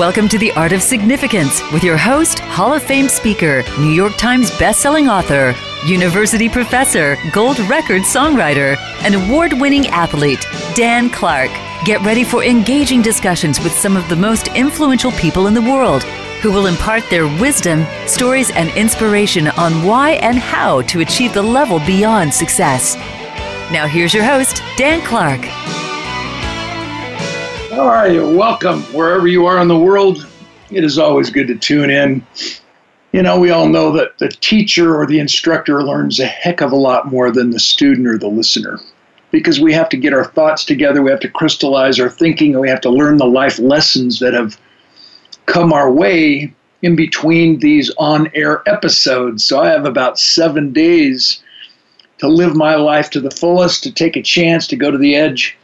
Welcome to The Art of Significance with your host, Hall of Fame speaker, New York Times bestselling author, university professor, gold record songwriter, and award winning athlete, Dan Clark. Get ready for engaging discussions with some of the most influential people in the world who will impart their wisdom, stories, and inspiration on why and how to achieve the level beyond success. Now, here's your host, Dan Clark. How are you? Welcome wherever you are in the world. It is always good to tune in. You know, we all know that the teacher or the instructor learns a heck of a lot more than the student or the listener because we have to get our thoughts together, we have to crystallize our thinking, and we have to learn the life lessons that have come our way in between these on air episodes. So I have about seven days to live my life to the fullest, to take a chance to go to the edge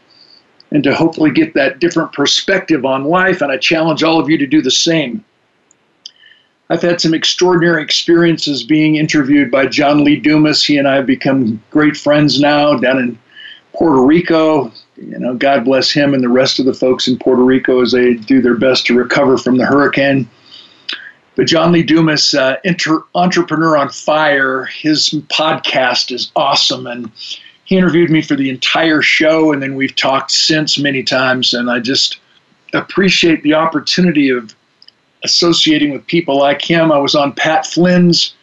and to hopefully get that different perspective on life. And I challenge all of you to do the same. I've had some extraordinary experiences being interviewed by John Lee Dumas. He and I have become great friends now down in Puerto Rico. You know, God bless him and the rest of the folks in Puerto Rico as they do their best to recover from the hurricane. But John Lee Dumas, uh, inter- Entrepreneur on Fire, his podcast is awesome. And he interviewed me for the entire show, and then we've talked since many times. And I just appreciate the opportunity of associating with people like him. I was on Pat Flynn's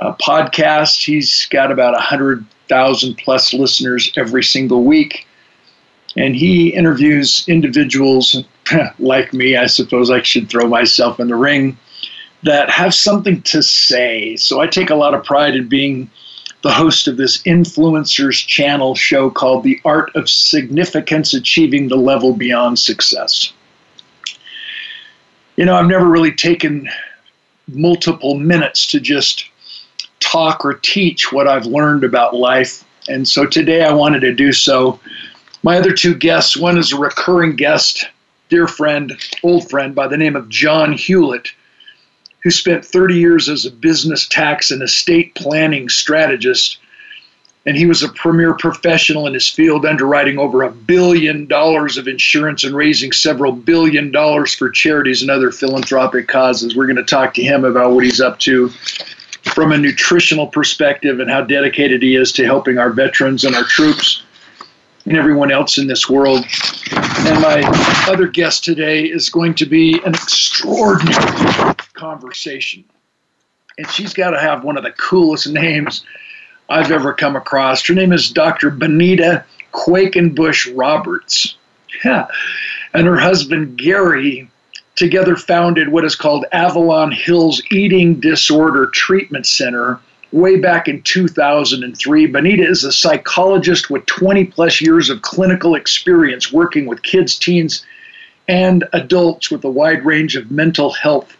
uh, podcast. He's got about 100,000 plus listeners every single week. And he interviews individuals like me, I suppose I should throw myself in the ring, that have something to say. So I take a lot of pride in being the host of this influencers channel show called The Art of Significance Achieving the Level Beyond Success. You know, I've never really taken multiple minutes to just talk or teach what I've learned about life. And so today I wanted to do so. My other two guests one is a recurring guest, dear friend, old friend by the name of John Hewlett who spent 30 years as a business tax and estate planning strategist. And he was a premier professional in his field, underwriting over a billion dollars of insurance and raising several billion dollars for charities and other philanthropic causes. We're going to talk to him about what he's up to from a nutritional perspective and how dedicated he is to helping our veterans and our troops and everyone else in this world. And my other guest today is going to be an extraordinary conversation. And she's got to have one of the coolest names I've ever come across. Her name is Dr. Benita Quakenbush Roberts. Yeah. And her husband, Gary, together founded what is called Avalon Hills Eating Disorder Treatment Center way back in 2003. Benita is a psychologist with 20 plus years of clinical experience working with kids, teens, and adults with a wide range of mental health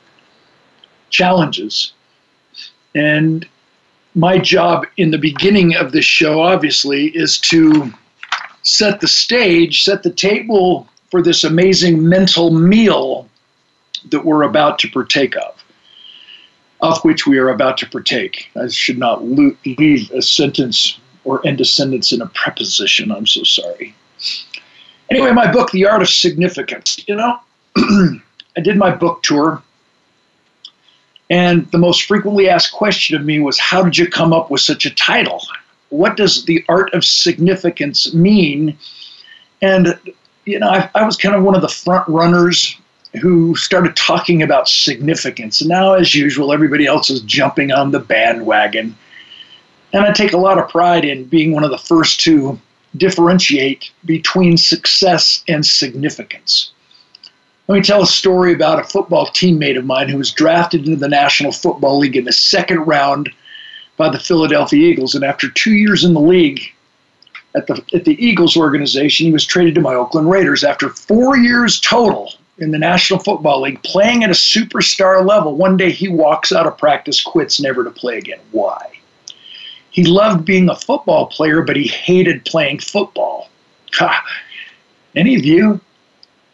challenges. And my job in the beginning of this show, obviously, is to set the stage, set the table for this amazing mental meal that we're about to partake of, of which we are about to partake. I should not leave a sentence or end a sentence in a preposition. I'm so sorry. Anyway, my book, The Art of Significance, you know, I did my book tour and the most frequently asked question of me was, How did you come up with such a title? What does the art of significance mean? And, you know, I, I was kind of one of the front runners who started talking about significance. And now, as usual, everybody else is jumping on the bandwagon. And I take a lot of pride in being one of the first to differentiate between success and significance. Let me tell a story about a football teammate of mine who was drafted into the National Football League in the second round by the Philadelphia Eagles. And after two years in the league at the, at the Eagles organization, he was traded to my Oakland Raiders. After four years total in the National Football League, playing at a superstar level, one day he walks out of practice, quits, never to play again. Why? He loved being a football player, but he hated playing football. Ha. Any of you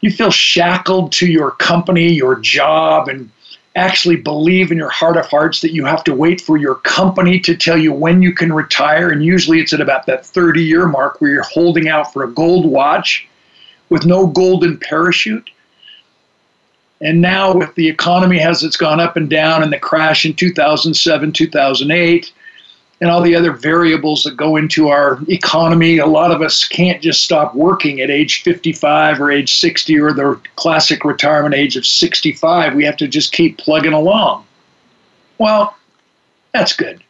you feel shackled to your company, your job, and actually believe in your heart of hearts that you have to wait for your company to tell you when you can retire. And usually it's at about that 30 year mark where you're holding out for a gold watch with no golden parachute. And now, with the economy as it's gone up and down, and the crash in 2007, 2008, and all the other variables that go into our economy, a lot of us can't just stop working at age 55 or age 60 or the classic retirement age of 65. We have to just keep plugging along. Well, that's good.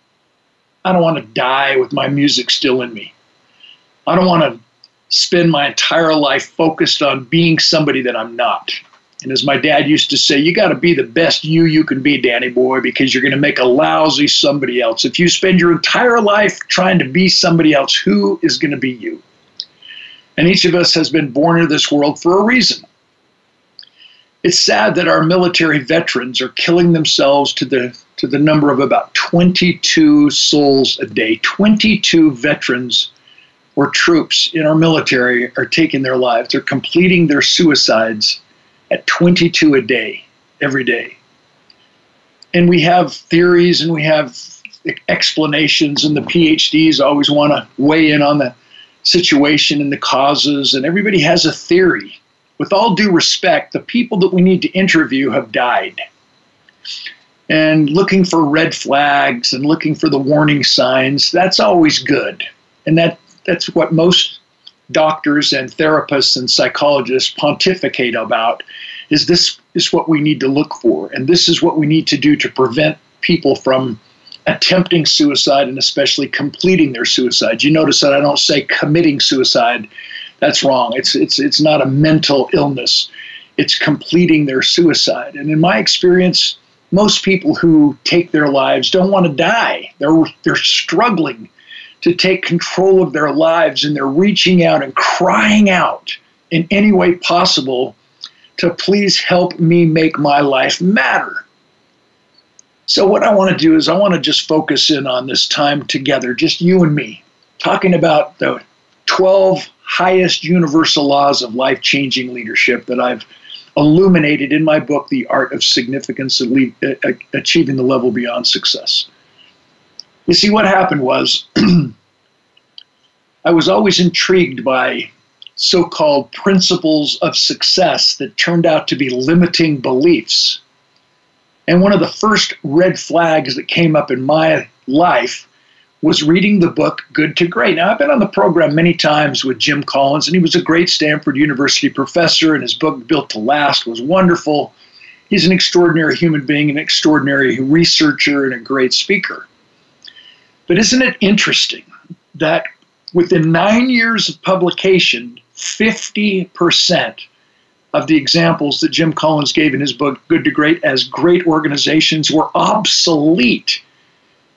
I don't want to die with my music still in me. I don't want to spend my entire life focused on being somebody that I'm not. And as my dad used to say, you got to be the best you you can be, Danny boy, because you're going to make a lousy somebody else. If you spend your entire life trying to be somebody else, who is going to be you? And each of us has been born into this world for a reason. It's sad that our military veterans are killing themselves to the to the number of about 22 souls a day. 22 veterans or troops in our military are taking their lives. They're completing their suicides at 22 a day, every day. And we have theories and we have explanations, and the PhDs always want to weigh in on the situation and the causes, and everybody has a theory. With all due respect, the people that we need to interview have died. And looking for red flags and looking for the warning signs, that's always good. And that, that's what most doctors and therapists and psychologists pontificate about is this is what we need to look for. And this is what we need to do to prevent people from attempting suicide and especially completing their suicide. You notice that i don't say committing suicide. That's wrong. It's it's it's not a mental illness. It's completing their suicide. And in my experience most people who take their lives don't want to die. They're they're struggling to take control of their lives and they're reaching out and crying out in any way possible to please help me make my life matter. So, what I want to do is, I want to just focus in on this time together, just you and me, talking about the 12 highest universal laws of life changing leadership that I've illuminated in my book, The Art of Significance uh, uh, Achieving the Level Beyond Success. You see, what happened was I was always intrigued by so called principles of success that turned out to be limiting beliefs. And one of the first red flags that came up in my life was reading the book Good to Great. Now, I've been on the program many times with Jim Collins, and he was a great Stanford University professor, and his book Built to Last was wonderful. He's an extraordinary human being, an extraordinary researcher, and a great speaker. But isn't it interesting that within nine years of publication, 50% of the examples that Jim Collins gave in his book, Good to Great, as great organizations were obsolete.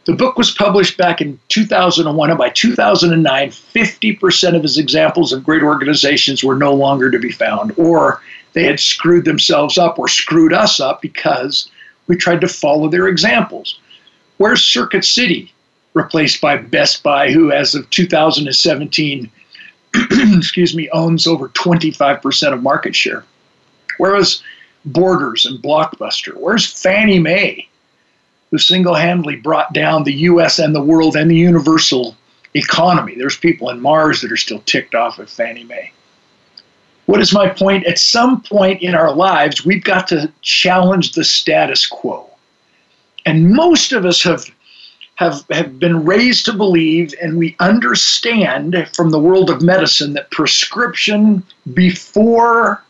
The book was published back in 2001, and by 2009, 50% of his examples of great organizations were no longer to be found, or they had screwed themselves up or screwed us up because we tried to follow their examples. Where's Circuit City? Replaced by Best Buy, who, as of 2017, excuse me, owns over 25% of market share. Whereas Borders and Blockbuster, where's Fannie Mae, who single handedly brought down the US and the world and the universal economy? There's people in Mars that are still ticked off at Fannie Mae. What is my point? At some point in our lives, we've got to challenge the status quo. And most of us have have, have been raised to believe, and we understand from the world of medicine that prescription before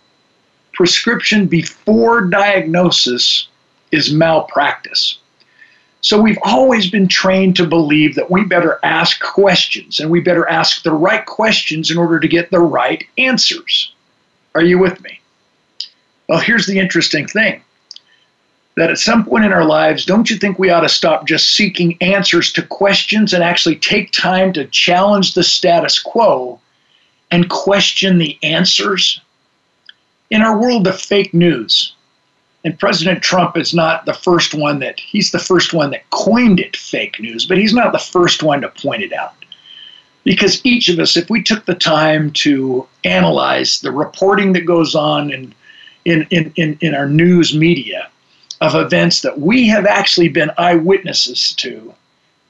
prescription before diagnosis is malpractice. So we've always been trained to believe that we better ask questions and we better ask the right questions in order to get the right answers. Are you with me? Well, here's the interesting thing that at some point in our lives, don't you think we ought to stop just seeking answers to questions and actually take time to challenge the status quo and question the answers? In our world of fake news, and President Trump is not the first one that, he's the first one that coined it fake news, but he's not the first one to point it out. Because each of us, if we took the time to analyze the reporting that goes on in, in, in, in, in our news media, of events that we have actually been eyewitnesses to,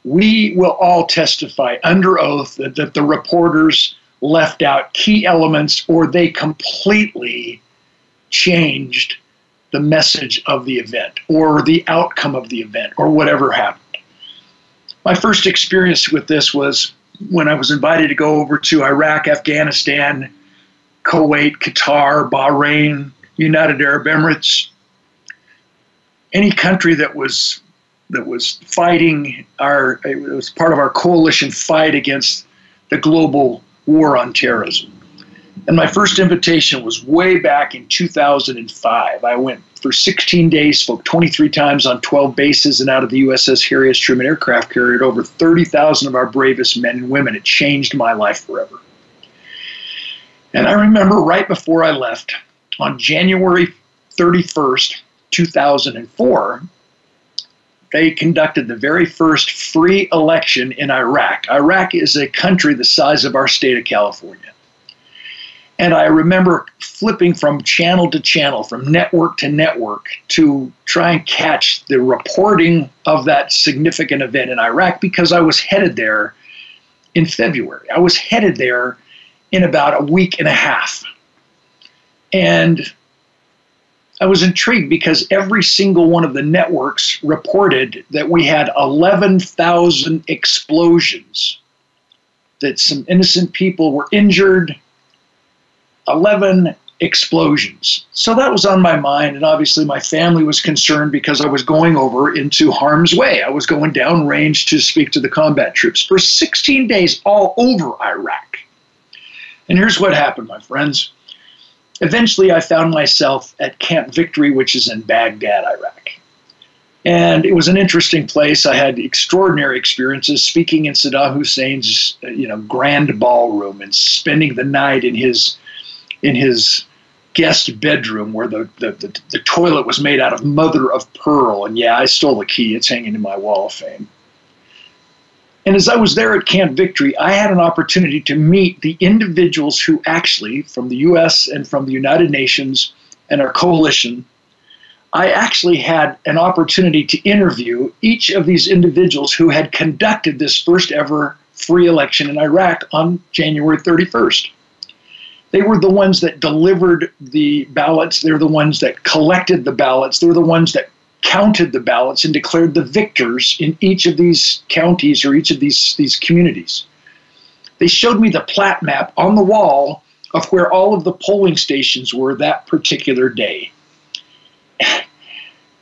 we will all testify under oath that, that the reporters left out key elements or they completely changed the message of the event or the outcome of the event or whatever happened. My first experience with this was when I was invited to go over to Iraq, Afghanistan, Kuwait, Qatar, Bahrain, United Arab Emirates, any country that was that was fighting our it was part of our coalition fight against the global war on terrorism. And my first invitation was way back in 2005. I went for 16 days, spoke 23 times on 12 bases, and out of the USS Harry S. Truman aircraft carrier, over 30,000 of our bravest men and women. It changed my life forever. And I remember right before I left, on January 31st, 2004, they conducted the very first free election in Iraq. Iraq is a country the size of our state of California. And I remember flipping from channel to channel, from network to network, to try and catch the reporting of that significant event in Iraq because I was headed there in February. I was headed there in about a week and a half. And I was intrigued because every single one of the networks reported that we had 11,000 explosions, that some innocent people were injured, 11 explosions. So that was on my mind. And obviously, my family was concerned because I was going over into harm's way. I was going downrange to speak to the combat troops for 16 days all over Iraq. And here's what happened, my friends. Eventually, I found myself at Camp Victory, which is in Baghdad, Iraq. And it was an interesting place. I had extraordinary experiences speaking in Saddam Hussein's, you know, grand ballroom and spending the night in his in his guest bedroom where the, the, the, the, toilet was made out of mother of pearl. And yeah, I stole the key. It's hanging in my wall of fame. And as I was there at Camp Victory, I had an opportunity to meet the individuals who actually, from the US and from the United Nations and our coalition, I actually had an opportunity to interview each of these individuals who had conducted this first ever free election in Iraq on January 31st. They were the ones that delivered the ballots. They're the ones that collected the ballots. They're the ones that counted the ballots and declared the victors in each of these counties or each of these, these communities. They showed me the plat map on the wall of where all of the polling stations were that particular day.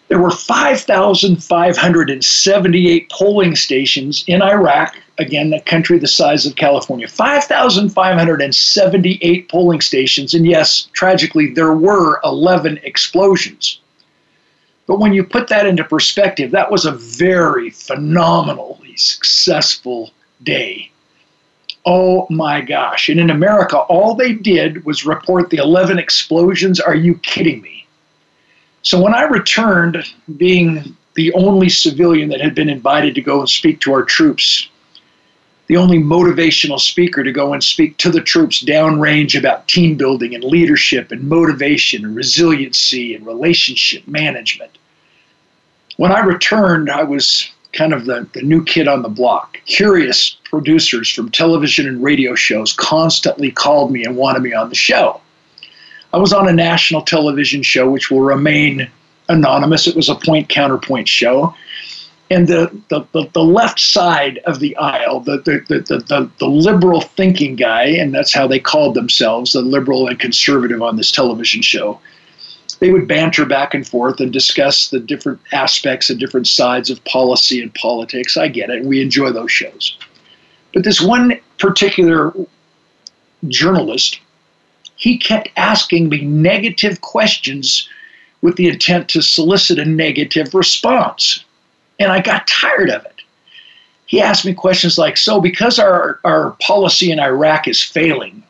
There were 5,578 polling stations in Iraq, again, a country the size of California. 5,578 polling stations, and yes, tragically, there were 11 explosions. But when you put that into perspective, that was a very phenomenally successful day. Oh my gosh. And in America, all they did was report the 11 explosions. Are you kidding me? So when I returned, being the only civilian that had been invited to go and speak to our troops, the only motivational speaker to go and speak to the troops downrange about team building and leadership and motivation and resiliency and relationship management. When I returned, I was kind of the, the new kid on the block. Curious producers from television and radio shows constantly called me and wanted me on the show. I was on a national television show, which will remain anonymous. It was a point counterpoint show. And the, the, the, the left side of the aisle, the, the, the, the, the liberal thinking guy, and that's how they called themselves, the liberal and conservative on this television show, they would banter back and forth and discuss the different aspects and different sides of policy and politics. I get it. We enjoy those shows. But this one particular journalist, he kept asking me negative questions with the intent to solicit a negative response. And I got tired of it. He asked me questions like So, because our, our policy in Iraq is failing,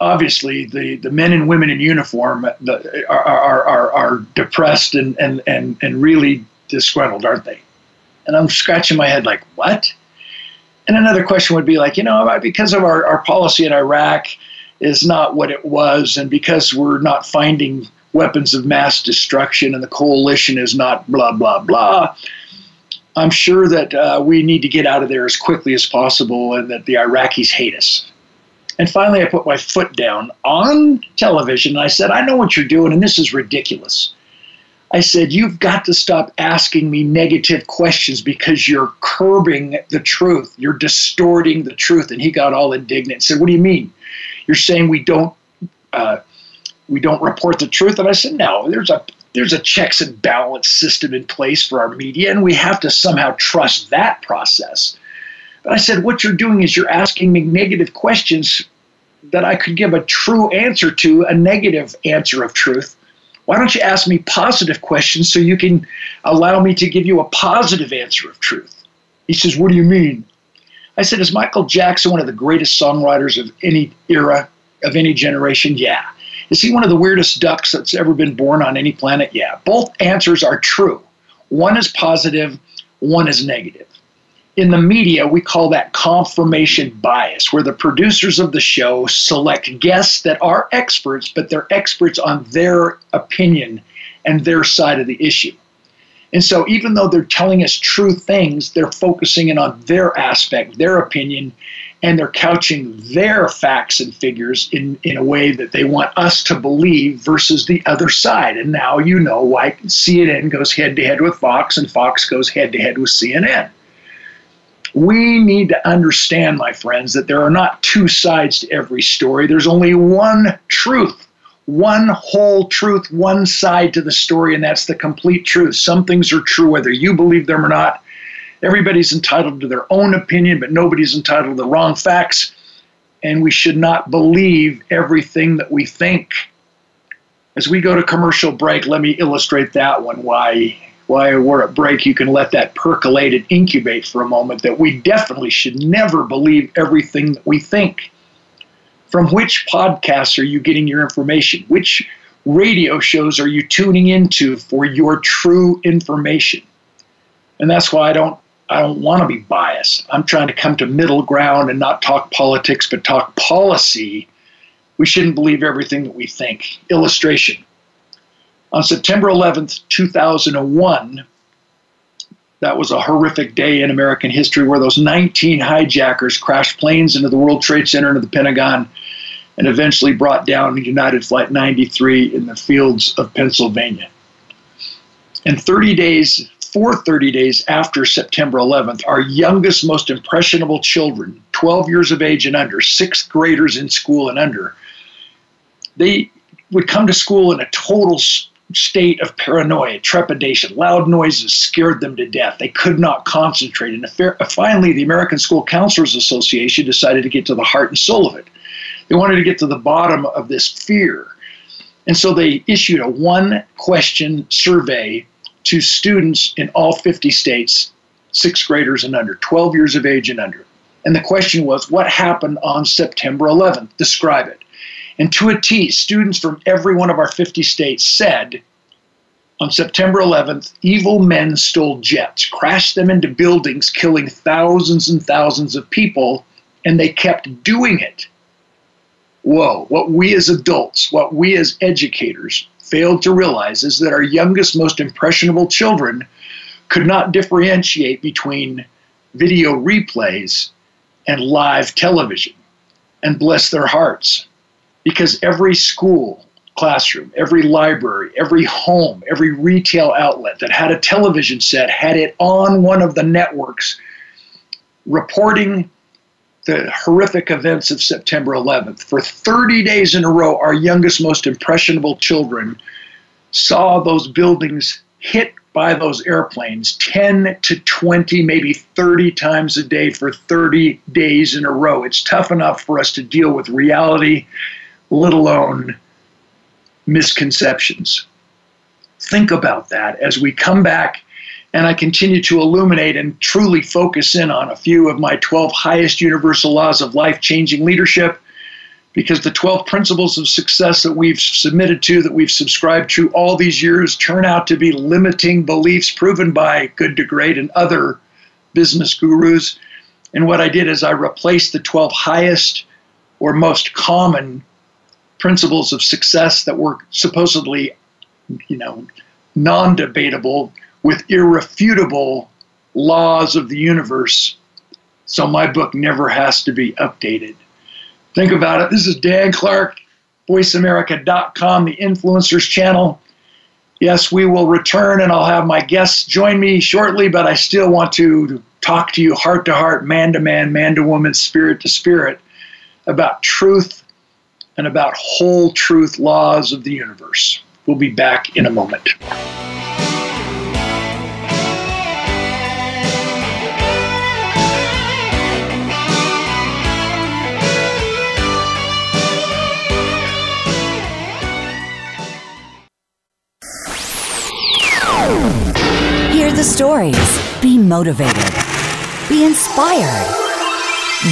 obviously the, the men and women in uniform the, are, are, are, are depressed and, and, and, and really disgruntled, aren't they? And I'm scratching my head like, what? And another question would be like, you know, because of our, our policy in Iraq is not what it was, and because we're not finding weapons of mass destruction and the coalition is not blah, blah, blah, I'm sure that uh, we need to get out of there as quickly as possible and that the Iraqis hate us. And finally, I put my foot down on television and I said, I know what you're doing, and this is ridiculous. I said, You've got to stop asking me negative questions because you're curbing the truth. You're distorting the truth. And he got all indignant and said, What do you mean? You're saying we don't. Uh, we don't report the truth. And I said, no, there's a there's a checks and balance system in place for our media, and we have to somehow trust that process. But I said, what you're doing is you're asking me negative questions that I could give a true answer to, a negative answer of truth. Why don't you ask me positive questions so you can allow me to give you a positive answer of truth? He says, What do you mean? I said, Is Michael Jackson one of the greatest songwriters of any era, of any generation? Yeah. Is he one of the weirdest ducks that's ever been born on any planet? Yeah. Both answers are true. One is positive, one is negative. In the media, we call that confirmation bias, where the producers of the show select guests that are experts, but they're experts on their opinion and their side of the issue. And so, even though they're telling us true things, they're focusing in on their aspect, their opinion, and they're couching their facts and figures in, in a way that they want us to believe versus the other side. And now you know why CNN goes head to head with Fox and Fox goes head to head with CNN. We need to understand, my friends, that there are not two sides to every story. There's only one truth, one whole truth, one side to the story, and that's the complete truth. Some things are true whether you believe them or not Everybody's entitled to their own opinion, but nobody's entitled to the wrong facts. And we should not believe everything that we think. As we go to commercial break, let me illustrate that one. Why, why we're at break, you can let that percolate and incubate for a moment. That we definitely should never believe everything that we think. From which podcasts are you getting your information? Which radio shows are you tuning into for your true information? And that's why I don't I don't want to be biased. I'm trying to come to middle ground and not talk politics, but talk policy. We shouldn't believe everything that we think. Illustration. On September 11th, 2001, that was a horrific day in American history where those 19 hijackers crashed planes into the World Trade Center and the Pentagon and eventually brought down United Flight 93 in the fields of Pennsylvania. And 30 days for 30 days after September 11th, our youngest, most impressionable children, 12 years of age and under, sixth graders in school and under, they would come to school in a total state of paranoia, trepidation. Loud noises scared them to death. They could not concentrate. And uh, finally, the American School Counselors Association decided to get to the heart and soul of it. They wanted to get to the bottom of this fear. And so they issued a one question survey to students in all 50 states, sixth graders and under, 12 years of age and under. And the question was, what happened on September 11th? Describe it. And to a T, students from every one of our 50 states said, on September 11th, evil men stole jets, crashed them into buildings, killing thousands and thousands of people, and they kept doing it. Whoa, what we as adults, what we as educators failed to realize is that our youngest, most impressionable children could not differentiate between video replays and live television. And bless their hearts, because every school, classroom, every library, every home, every retail outlet that had a television set had it on one of the networks reporting the horrific events of September 11th. For 30 days in a row, our youngest, most impressionable children saw those buildings hit by those airplanes 10 to 20, maybe 30 times a day for 30 days in a row. It's tough enough for us to deal with reality, let alone misconceptions. Think about that as we come back and I continue to illuminate and truly focus in on a few of my 12 highest universal laws of life changing leadership. Because the 12 principles of success that we've submitted to, that we've subscribed to all these years, turn out to be limiting beliefs proven by Good to Great and other business gurus. And what I did is I replaced the 12 highest or most common principles of success that were supposedly, you know, non debatable with irrefutable laws of the universe. So my book never has to be updated. Think about it. This is Dan Clark, VoiceAmerica.com, the Influencers Channel. Yes, we will return and I'll have my guests join me shortly, but I still want to talk to you heart to heart, man to man, man to woman, spirit to spirit about truth and about whole truth laws of the universe. We'll be back in a moment. Hear the stories. Be motivated. Be inspired.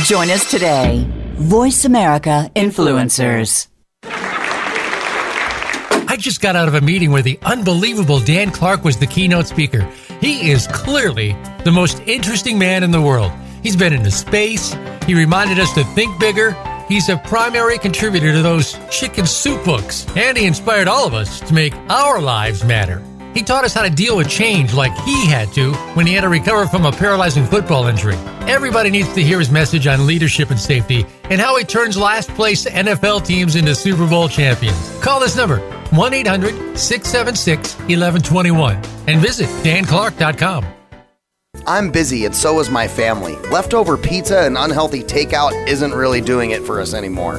Join us today. Voice America Influencers. I just got out of a meeting where the unbelievable Dan Clark was the keynote speaker. He is clearly the most interesting man in the world. He's been into space. He reminded us to think bigger. He's a primary contributor to those chicken soup books, and he inspired all of us to make our lives matter. He taught us how to deal with change like he had to when he had to recover from a paralyzing football injury. Everybody needs to hear his message on leadership and safety and how he turns last place NFL teams into Super Bowl champions. Call this number 1 800 676 1121 and visit danclark.com. I'm busy and so is my family. Leftover pizza and unhealthy takeout isn't really doing it for us anymore.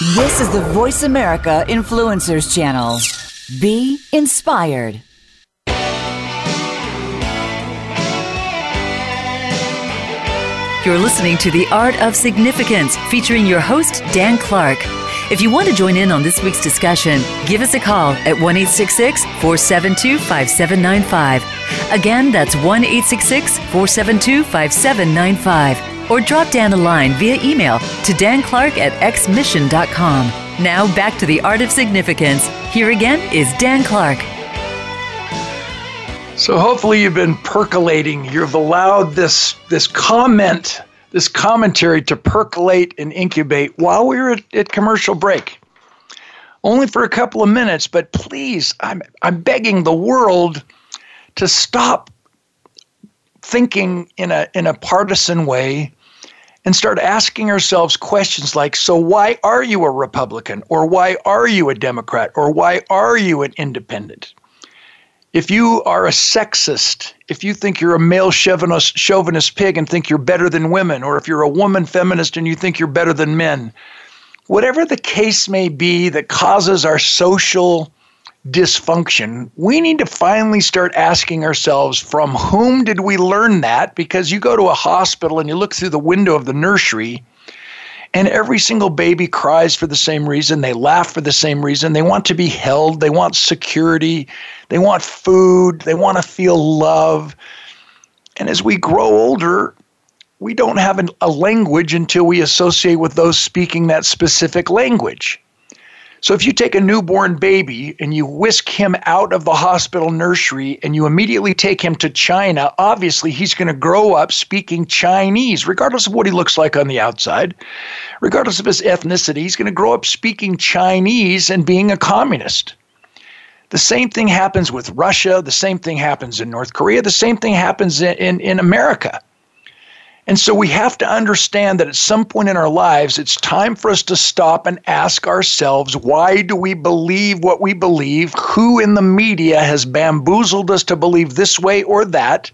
This is the Voice America Influencers Channel. Be inspired. You're listening to The Art of Significance featuring your host, Dan Clark. If you want to join in on this week's discussion, give us a call at 1 472 5795. Again, that's 1 472 5795. Or drop Dan a line via email to danclark at xmission.com. Now back to the art of significance. Here again is Dan Clark. So hopefully you've been percolating. You've allowed this this comment, this commentary to percolate and incubate while we were at, at commercial break. Only for a couple of minutes, but please, I'm I'm begging the world to stop thinking in a in a partisan way and start asking ourselves questions like so why are you a republican? Or why are you a democrat? Or why are you an independent? If you are a sexist if you think you're a male chauvinist, chauvinist pig and think you're better than women or if you're a woman feminist and you think you're better than men whatever the case may be that causes our social dysfunction, we need to finally start asking ourselves from whom did we learn that? Because you go to a hospital and you look through the window of the nursery, and every single baby cries for the same reason. They laugh for the same reason. They want to be held, they want security, they want food, they want to feel love. And as we grow older, we don't have a language until we associate with those speaking that specific language. So if you take a newborn baby and you whisk him out of the hospital nursery and you immediately take him to China, obviously he's going to grow up speaking Chinese, regardless of what he looks like on the outside, regardless of his ethnicity. He's going to grow up speaking Chinese and being a communist. The same thing happens with Russia. The same thing happens in North Korea. The same thing happens in, in, in America. And so we have to understand that at some point in our lives, it's time for us to stop and ask ourselves why do we believe what we believe? Who in the media has bamboozled us to believe this way or that?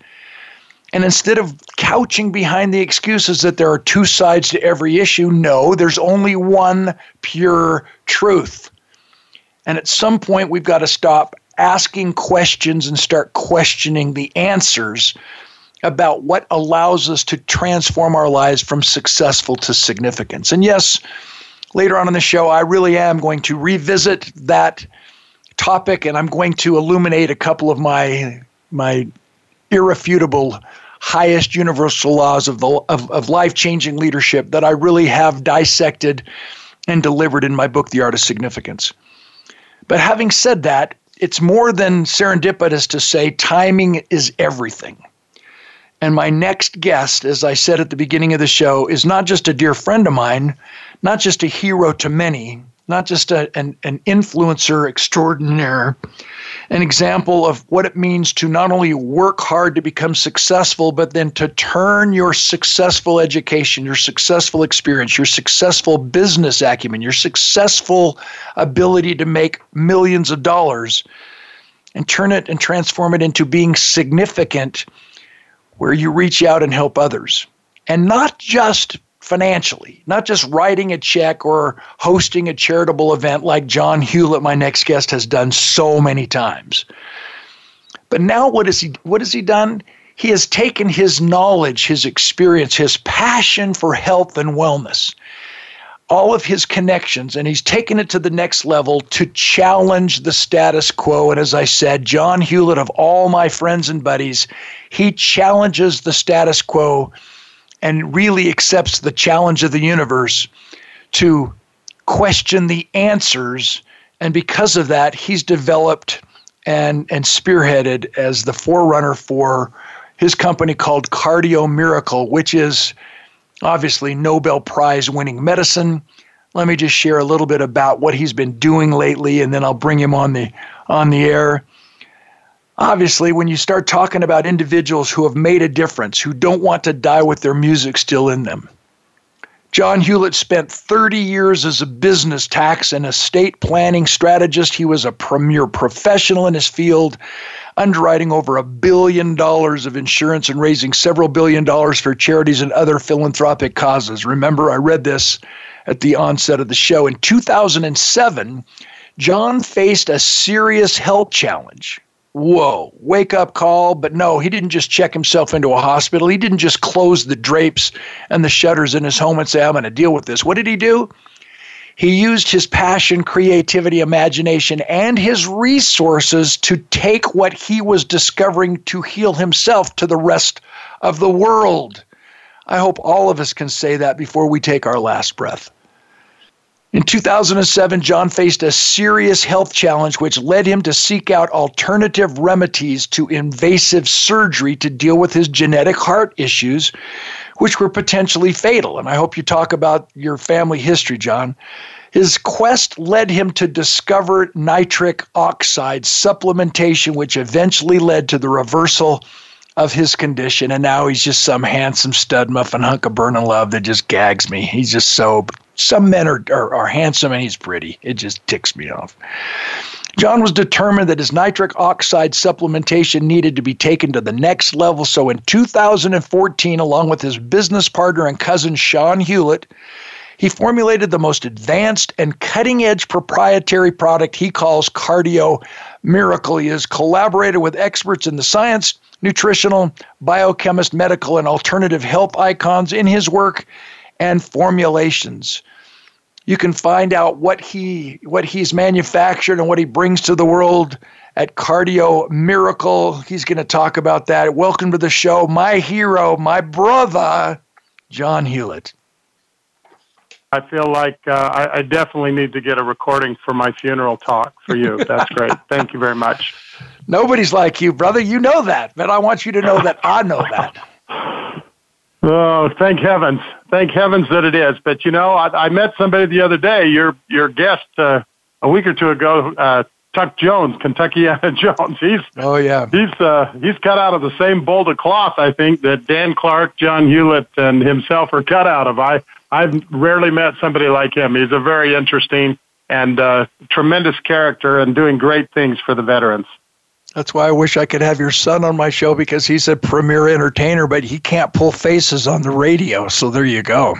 And instead of couching behind the excuses that there are two sides to every issue, no, there's only one pure truth. And at some point, we've got to stop asking questions and start questioning the answers about what allows us to transform our lives from successful to significance. And yes, later on in the show, I really am going to revisit that topic and I'm going to illuminate a couple of my my irrefutable highest universal laws of the of, of life-changing leadership that I really have dissected and delivered in my book The Art of Significance. But having said that, it's more than serendipitous to say timing is everything. And my next guest, as I said at the beginning of the show, is not just a dear friend of mine, not just a hero to many, not just a, an, an influencer extraordinaire, an example of what it means to not only work hard to become successful, but then to turn your successful education, your successful experience, your successful business acumen, your successful ability to make millions of dollars and turn it and transform it into being significant where you reach out and help others. And not just financially, not just writing a check or hosting a charitable event like John Hewlett, my next guest, has done so many times. But now what is he what has he done? He has taken his knowledge, his experience, his passion for health and wellness, all of his connections, and he's taken it to the next level to challenge the status quo. And as I said, John Hewlett, of all my friends and buddies, he challenges the status quo and really accepts the challenge of the universe to question the answers. And because of that, he's developed and, and spearheaded as the forerunner for his company called Cardio Miracle, which is obviously Nobel Prize winning medicine. Let me just share a little bit about what he's been doing lately, and then I'll bring him on the on the air. Obviously, when you start talking about individuals who have made a difference, who don't want to die with their music still in them. John Hewlett spent 30 years as a business tax and estate planning strategist. He was a premier professional in his field, underwriting over a billion dollars of insurance and raising several billion dollars for charities and other philanthropic causes. Remember, I read this at the onset of the show. In 2007, John faced a serious health challenge whoa, wake up call. But no, he didn't just check himself into a hospital. He didn't just close the drapes and the shutters in his home and say, I'm going to deal with this. What did he do? He used his passion, creativity, imagination, and his resources to take what he was discovering to heal himself to the rest of the world. I hope all of us can say that before we take our last breath. In 2007, John faced a serious health challenge which led him to seek out alternative remedies to invasive surgery to deal with his genetic heart issues, which were potentially fatal. And I hope you talk about your family history, John. His quest led him to discover nitric oxide supplementation, which eventually led to the reversal of his condition. And now he's just some handsome stud muffin hunk of burning love that just gags me. He's just so some men are, are, are handsome and he's pretty. It just ticks me off. John was determined that his nitric oxide supplementation needed to be taken to the next level. So in 2014, along with his business partner and cousin Sean Hewlett, he formulated the most advanced and cutting edge proprietary product he calls Cardio Miracle. He has collaborated with experts in the science, nutritional, biochemist, medical, and alternative health icons in his work and formulations. You can find out what he what he's manufactured and what he brings to the world at Cardio Miracle. He's going to talk about that. Welcome to the show, my hero, my brother, John Hewlett. I feel like uh, I, I, definitely need to get a recording for my funeral talk for you. That's great. Thank you very much. Nobody's like you, brother. You know that, but I want you to know that I know that. Oh, thank heavens! Thank heavens that it is. But you know, I, I met somebody the other day. Your your guest uh, a week or two ago uh, Chuck Jones, Kentuckiana Jones. He's oh yeah, he's uh, he's cut out of the same bolt of cloth. I think that Dan Clark, John Hewlett, and himself are cut out of. I I've rarely met somebody like him. He's a very interesting and uh, tremendous character, and doing great things for the veterans. That's why I wish I could have your son on my show because he's a premier entertainer, but he can't pull faces on the radio. So there you go.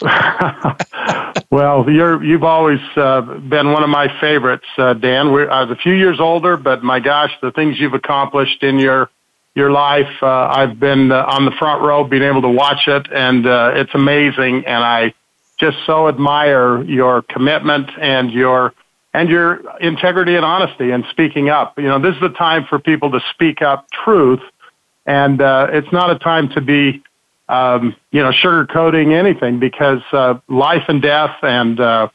well, you're you've always uh, been one of my favorites, uh, Dan. We're, I was a few years older, but my gosh, the things you've accomplished in your your life, uh, I've been uh, on the front row, being able to watch it, and uh, it's amazing. And I just so admire your commitment and your and your integrity and honesty and speaking up. You know, this is the time for people to speak up truth, and uh, it's not a time to be um, you know, sugarcoating anything because uh, life and death and uh,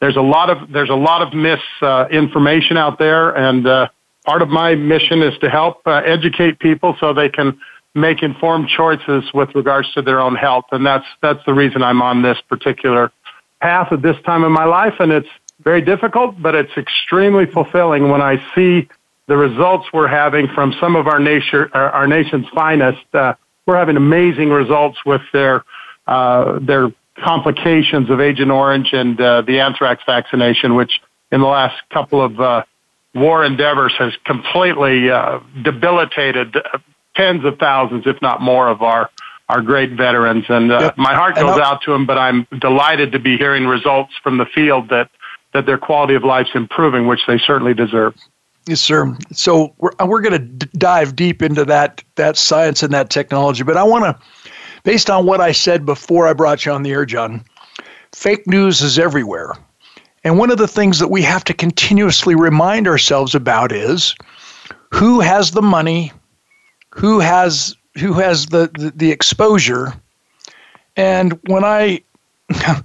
there's a lot of there's a lot of misinformation uh, out there, and uh, part of my mission is to help uh, educate people so they can make informed choices with regards to their own health, and that's that's the reason I'm on this particular path at this time in my life, and it's very difficult, but it's extremely fulfilling when I see the results we're having from some of our nation our nation's finest. Uh, we're having amazing results with their uh, their complications of Agent Orange and uh, the anthrax vaccination, which in the last couple of uh, war endeavors has completely uh, debilitated tens of thousands, if not more, of our our great veterans. And uh, yep. my heart goes out to them, but I'm delighted to be hearing results from the field that that their quality of life's improving, which they certainly deserve. Yes, sir. So we're uh, we're going to d- dive deep into that that science and that technology, but I want to, based on what I said before I brought you on the air, John, fake news is everywhere, and one of the things that we have to continuously remind ourselves about is who has the money, who has who has the the, the exposure, and when I.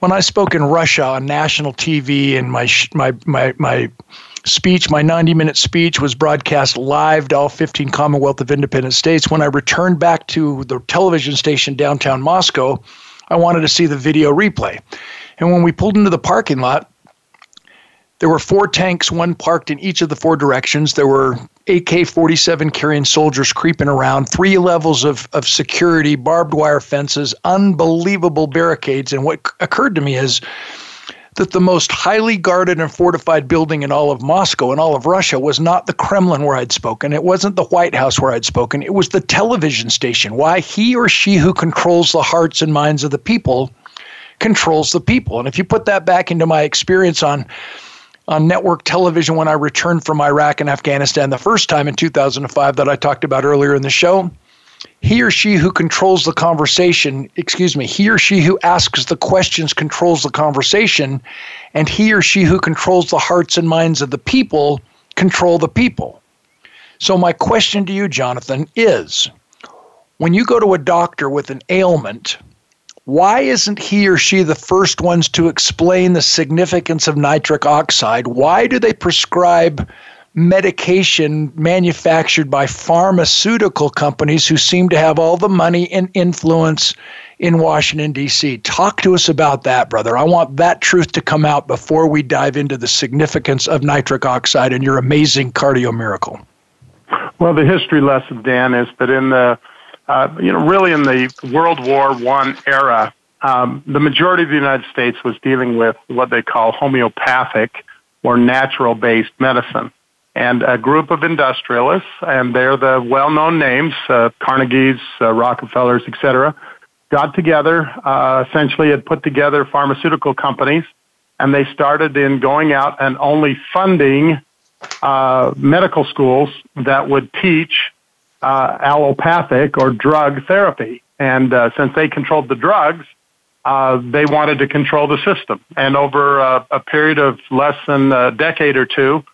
when I spoke in Russia on national TV and my my my my speech, my 90 minute speech, was broadcast live to all 15 Commonwealth of Independent States. When I returned back to the television station downtown Moscow, I wanted to see the video replay. And when we pulled into the parking lot, there were four tanks, one parked in each of the four directions. There were AK 47 carrying soldiers creeping around, three levels of, of security, barbed wire fences, unbelievable barricades. And what occurred to me is that the most highly guarded and fortified building in all of Moscow and all of Russia was not the Kremlin where I'd spoken. It wasn't the White House where I'd spoken. It was the television station. Why? He or she who controls the hearts and minds of the people controls the people. And if you put that back into my experience on on network television when I returned from Iraq and Afghanistan the first time in 2005 that I talked about earlier in the show, he or she who controls the conversation, excuse me, he or she who asks the questions controls the conversation, and he or she who controls the hearts and minds of the people control the people. So, my question to you, Jonathan, is when you go to a doctor with an ailment, why isn't he or she the first ones to explain the significance of nitric oxide? Why do they prescribe medication manufactured by pharmaceutical companies who seem to have all the money and influence in Washington, D.C. Talk to us about that, brother. I want that truth to come out before we dive into the significance of nitric oxide and your amazing cardio miracle. Well, the history lesson, Dan, is that in the, uh, you know, really in the World War One era, um, the majority of the United States was dealing with what they call homeopathic or natural based medicine and a group of industrialists, and they're the well-known names, uh, Carnegie's, uh, Rockefellers, etc., got together, uh, essentially had put together pharmaceutical companies, and they started in going out and only funding uh, medical schools that would teach uh, allopathic or drug therapy. And uh, since they controlled the drugs, they wanted to control the system. And over a period of less than a decade or two,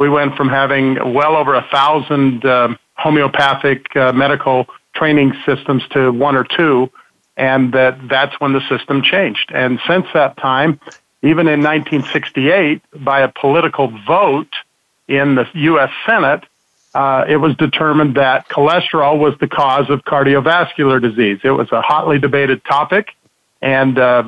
we went from having well over a thousand uh, homeopathic uh, medical training systems to one or two, and that that's when the system changed. And since that time, even in 1968, by a political vote in the U.S. Senate, uh, it was determined that cholesterol was the cause of cardiovascular disease. It was a hotly debated topic, and uh,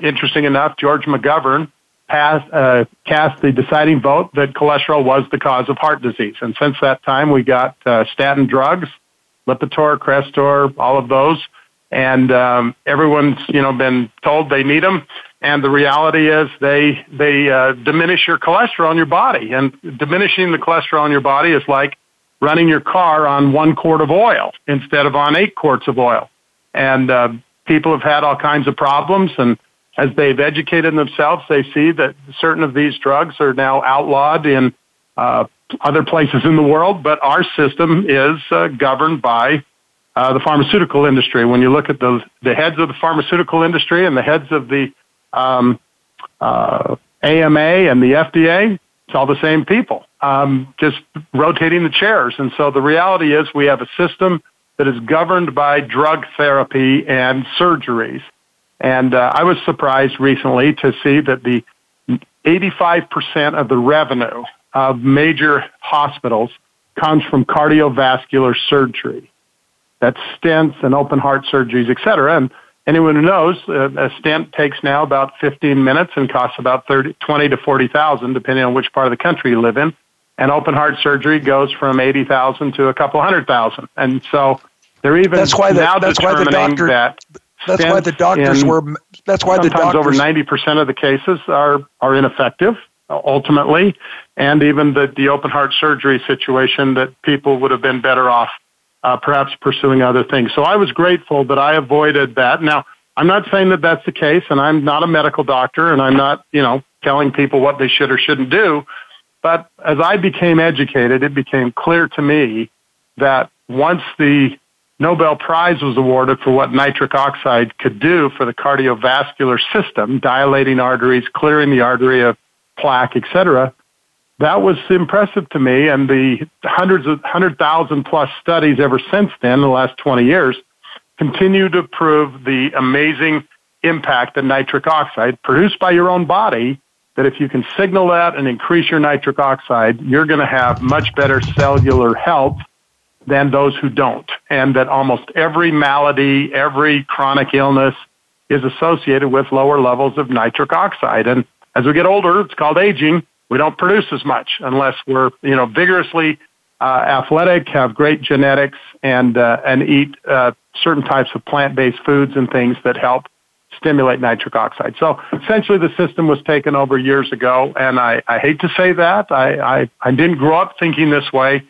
interesting enough, George McGovern passed, uh, cast the deciding vote that cholesterol was the cause of heart disease. And since that time, we got uh, statin drugs, Lipitor, Crestor, all of those, and um, everyone's you know been told they need them. And the reality is they they uh, diminish your cholesterol in your body, and diminishing the cholesterol in your body is like running your car on one quart of oil instead of on eight quarts of oil. And uh, people have had all kinds of problems, and as they've educated themselves, they see that certain of these drugs are now outlawed in uh, other places in the world, but our system is uh, governed by uh, the pharmaceutical industry. When you look at the, the heads of the pharmaceutical industry and the heads of the um, uh, AMA and the FDA, it's all the same people, um, just rotating the chairs. And so the reality is we have a system that is governed by drug therapy and surgeries. And uh, I was surprised recently to see that the 85% of the revenue of major hospitals comes from cardiovascular surgery. That's stents and open heart surgeries, et cetera. And anyone who knows, uh, a stent takes now about 15 minutes and costs about 30, 20 to 40,000, depending on which part of the country you live in. And open heart surgery goes from 80,000 to a couple hundred thousand. And so they're even that's why the, now that's why the doctor, that that's why the doctors in, were that's why the sometimes doctors over 90% of the cases are are ineffective ultimately and even the the open heart surgery situation that people would have been better off uh, perhaps pursuing other things. So I was grateful that I avoided that. Now, I'm not saying that that's the case, and I'm not a medical doctor, and I'm not, you know, telling people what they should or shouldn't do. But as I became educated, it became clear to me that once the Nobel Prize was awarded for what nitric oxide could do for the cardiovascular system, dilating arteries, clearing the artery of plaque, etc., that was impressive to me. And the hundreds of hundred thousand plus studies ever since then, in the last 20 years, continue to prove the amazing impact that nitric oxide produced by your own body that if you can signal that and increase your nitric oxide, you're going to have much better cellular health than those who don't. And that almost every malady, every chronic illness is associated with lower levels of nitric oxide. And as we get older, it's called aging we don't produce as much unless we're you know vigorously uh, athletic, have great genetics, and uh, and eat uh, certain types of plant-based foods and things that help stimulate nitric oxide. So essentially, the system was taken over years ago, and I, I hate to say that. I, I I didn't grow up thinking this way.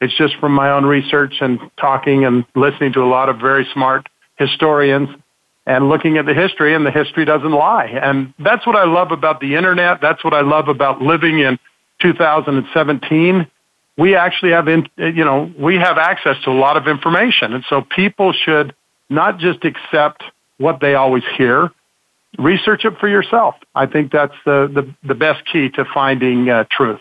It's just from my own research and talking and listening to a lot of very smart historians and looking at the history, and the history doesn't lie. And that's what I love about the internet. That's what I love about living in 2017. We actually have, in, you know, we have access to a lot of information, and so people should not just accept what they always hear. Research it for yourself. I think that's the the, the best key to finding uh, truth.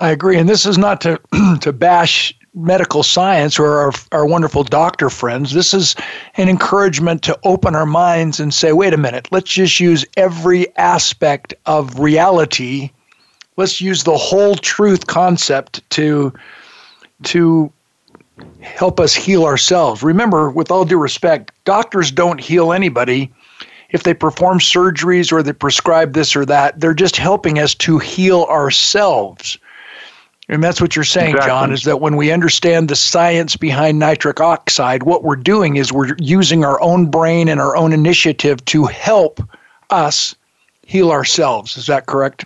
I agree, and this is not to to bash medical science or our, our wonderful doctor friends. This is an encouragement to open our minds and say, wait a minute, let's just use every aspect of reality. Let's use the whole truth concept to to help us heal ourselves. Remember, with all due respect, doctors don't heal anybody. If they perform surgeries or they prescribe this or that, they're just helping us to heal ourselves. And that's what you're saying, exactly. John, is that when we understand the science behind nitric oxide, what we're doing is we're using our own brain and our own initiative to help us heal ourselves. Is that correct?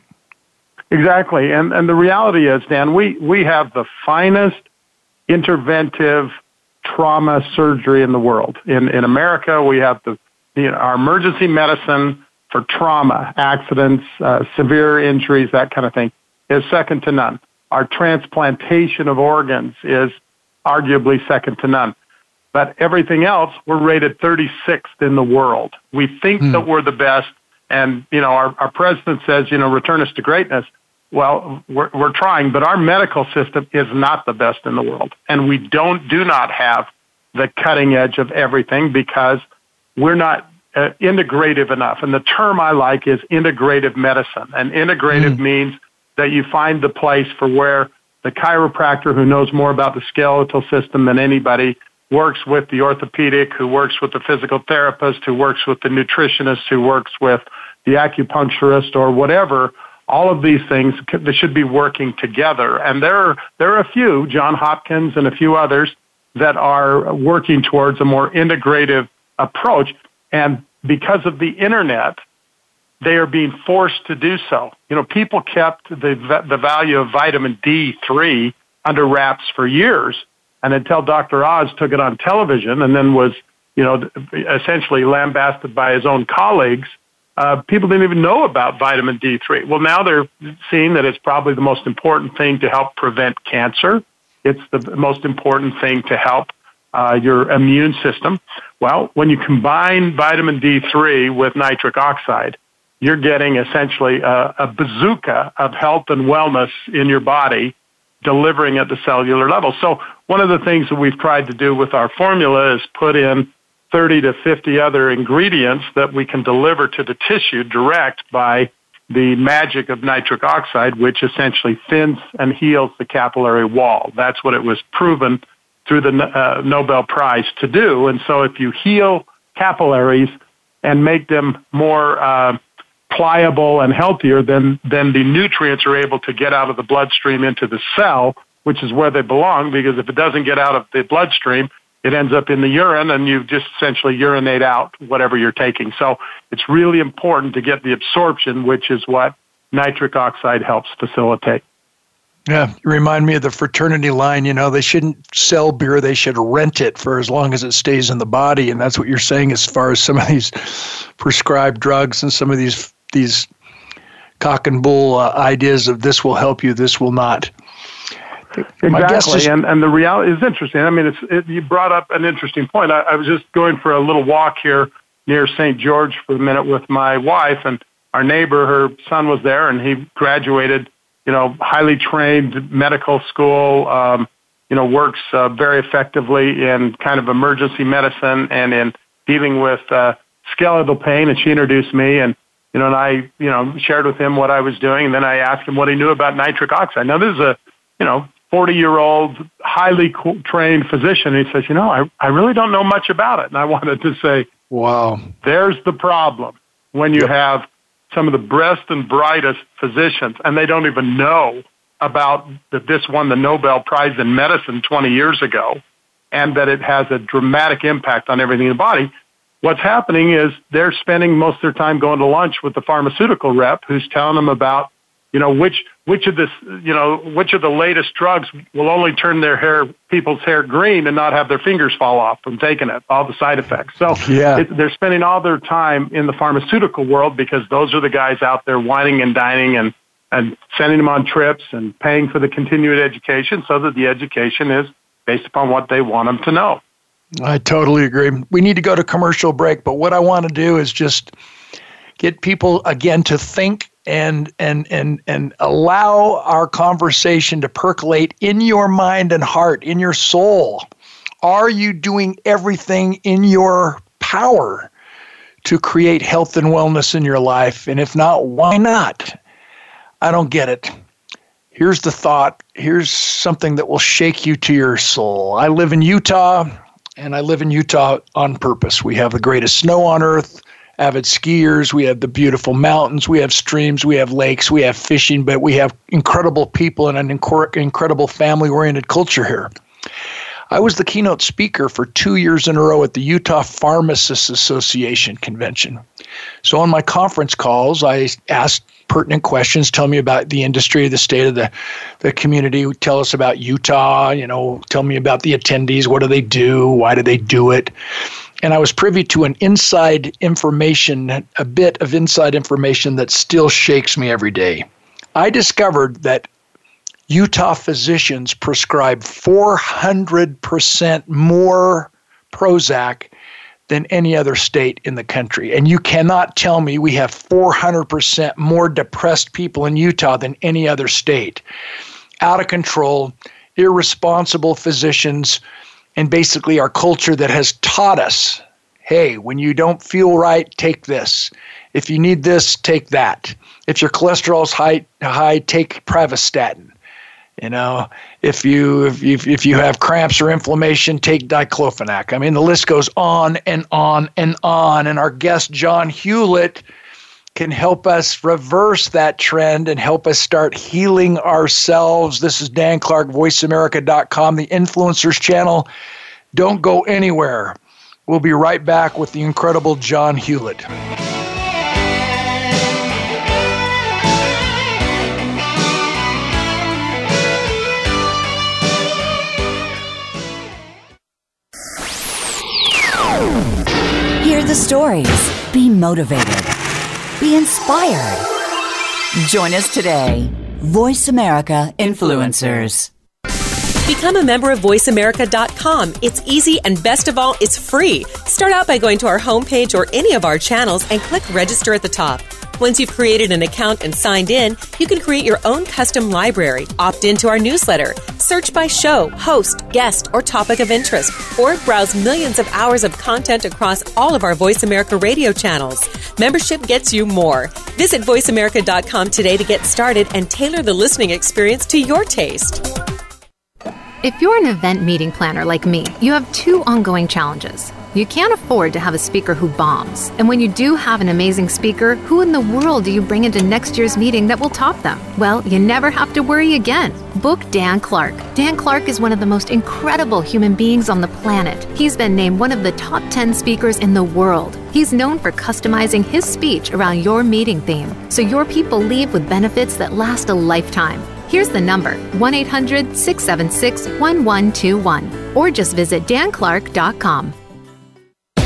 Exactly. And and the reality is, Dan, we, we have the finest interventive trauma surgery in the world. In in America, we have the, the our emergency medicine for trauma, accidents, uh, severe injuries, that kind of thing, is second to none. Our transplantation of organs is arguably second to none. But everything else, we're rated 36th in the world. We think hmm. that we're the best. And, you know, our, our president says, you know, return us to greatness. Well, we're, we're trying, but our medical system is not the best in the world. And we don't, do not have the cutting edge of everything because we're not uh, integrative enough. And the term I like is integrative medicine. And integrative mm. means that you find the place for where the chiropractor who knows more about the skeletal system than anybody works with the orthopedic, who works with the physical therapist, who works with the nutritionist, who works with the acupuncturist or whatever, all of these things should be working together. And there are, there are a few, John Hopkins and a few others, that are working towards a more integrative approach. And because of the internet, they are being forced to do so. You know, people kept the, the value of vitamin D3 under wraps for years. And until Dr. Oz took it on television and then was, you know, essentially lambasted by his own colleagues, uh, people didn't even know about vitamin D3. Well, now they're seeing that it's probably the most important thing to help prevent cancer. It's the most important thing to help uh, your immune system. Well, when you combine vitamin D3 with nitric oxide, you're getting essentially a, a bazooka of health and wellness in your body delivering at the cellular level. So one of the things that we've tried to do with our formula is put in 30 to 50 other ingredients that we can deliver to the tissue direct by the magic of nitric oxide, which essentially thins and heals the capillary wall. That's what it was proven through the uh, Nobel Prize to do. And so if you heal capillaries and make them more uh, pliable and healthier, then, then the nutrients are able to get out of the bloodstream into the cell, which is where they belong, because if it doesn't get out of the bloodstream, it ends up in the urine and you just essentially urinate out whatever you're taking. So it's really important to get the absorption, which is what nitric oxide helps facilitate. Yeah, you remind me of the fraternity line. You know, they shouldn't sell beer; they should rent it for as long as it stays in the body. And that's what you're saying as far as some of these prescribed drugs and some of these these cock and bull uh, ideas of this will help you, this will not. Exactly, is, and and the reality is interesting. I mean, it's it, you brought up an interesting point. I, I was just going for a little walk here near St. George for a minute with my wife, and our neighbor, her son was there, and he graduated, you know, highly trained medical school. Um, you know, works uh, very effectively in kind of emergency medicine and in dealing with uh, skeletal pain. And she introduced me, and you know, and I, you know, shared with him what I was doing, and then I asked him what he knew about nitric oxide. Now, this is a, you know, 40 year old, highly trained physician. And he says, you know, I, I really don't know much about it. And I wanted to say, wow, there's the problem when you have some of the best and brightest physicians, and they don't even know about that this won the Nobel Prize in medicine 20 years ago, and that it has a dramatic impact on everything in the body. What's happening is they're spending most of their time going to lunch with the pharmaceutical rep who's telling them about, you know, which which of this, you know, which of the latest drugs will only turn their hair, people's hair green and not have their fingers fall off from taking it, all the side effects. So yeah. it, they're spending all their time in the pharmaceutical world because those are the guys out there wining and dining and and sending them on trips and paying for the continued education so that the education is based upon what they want them to know. I totally agree. We need to go to commercial break, but what I want to do is just get people again to think and and and and allow our conversation to percolate in your mind and heart, in your soul. Are you doing everything in your power to create health and wellness in your life? And if not, why not? I don't get it. Here's the thought. Here's something that will shake you to your soul. I live in Utah and I live in Utah on purpose. We have the greatest snow on earth, avid skiers, we have the beautiful mountains, we have streams, we have lakes, we have fishing, but we have incredible people and an incredible family oriented culture here. I was the keynote speaker for two years in a row at the Utah Pharmacists Association convention. So on my conference calls, I asked pertinent questions. Tell me about the industry, the state of the, the community. Tell us about Utah. You know, tell me about the attendees. What do they do? Why do they do it? And I was privy to an inside information, a bit of inside information that still shakes me every day. I discovered that Utah physicians prescribe 400% more Prozac than any other state in the country. And you cannot tell me we have 400% more depressed people in Utah than any other state. Out of control, irresponsible physicians, and basically our culture that has taught us hey, when you don't feel right, take this. If you need this, take that. If your cholesterol's high, high take pravastatin. You know, if you if you, if you have cramps or inflammation, take diclofenac. I mean, the list goes on and on and on. And our guest John Hewlett can help us reverse that trend and help us start healing ourselves. This is Dan Clark, voiceamerica.com, the influencers channel. Don't go anywhere. We'll be right back with the incredible John Hewlett. The stories. Be motivated. Be inspired. Join us today. Voice America Influencers. Become a member of VoiceAmerica.com. It's easy and best of all, it's free. Start out by going to our homepage or any of our channels and click register at the top. Once you've created an account and signed in, you can create your own custom library, opt into our newsletter, search by show, host, guest, or topic of interest, or browse millions of hours of content across all of our Voice America radio channels. Membership gets you more. Visit VoiceAmerica.com today to get started and tailor the listening experience to your taste. If you're an event meeting planner like me, you have two ongoing challenges. You can't afford to have a speaker who bombs. And when you do have an amazing speaker, who in the world do you bring into next year's meeting that will top them? Well, you never have to worry again. Book Dan Clark. Dan Clark is one of the most incredible human beings on the planet. He's been named one of the top 10 speakers in the world. He's known for customizing his speech around your meeting theme, so your people leave with benefits that last a lifetime. Here's the number 1 800 676 1121, or just visit danclark.com.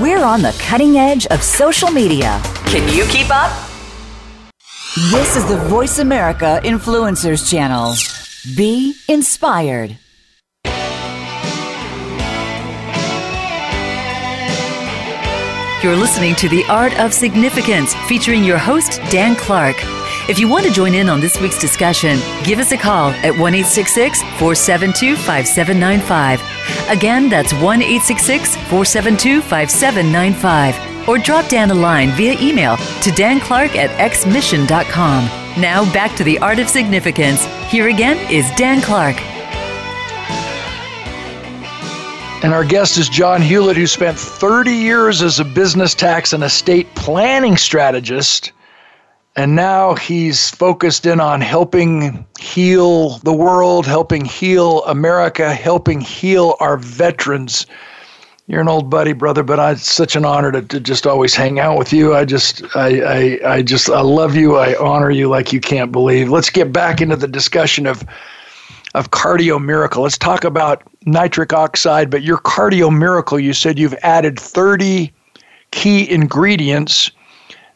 We're on the cutting edge of social media. Can you keep up? This is the Voice America Influencers Channel. Be inspired. You're listening to The Art of Significance featuring your host, Dan Clark. If you want to join in on this week's discussion, give us a call at 1 472 5795. Again, that's 1 472 5795. Or drop Dan a line via email to danclark at xmission.com. Now back to the art of significance. Here again is Dan Clark. And our guest is John Hewlett, who spent 30 years as a business tax and estate planning strategist. And now he's focused in on helping heal the world, helping heal America, helping heal our veterans. You're an old buddy, brother, but I, it's such an honor to, to just always hang out with you. I just, I, I, I just, I love you. I honor you like you can't believe. Let's get back into the discussion of of cardio miracle. Let's talk about nitric oxide, but your cardio miracle, you said you've added 30 key ingredients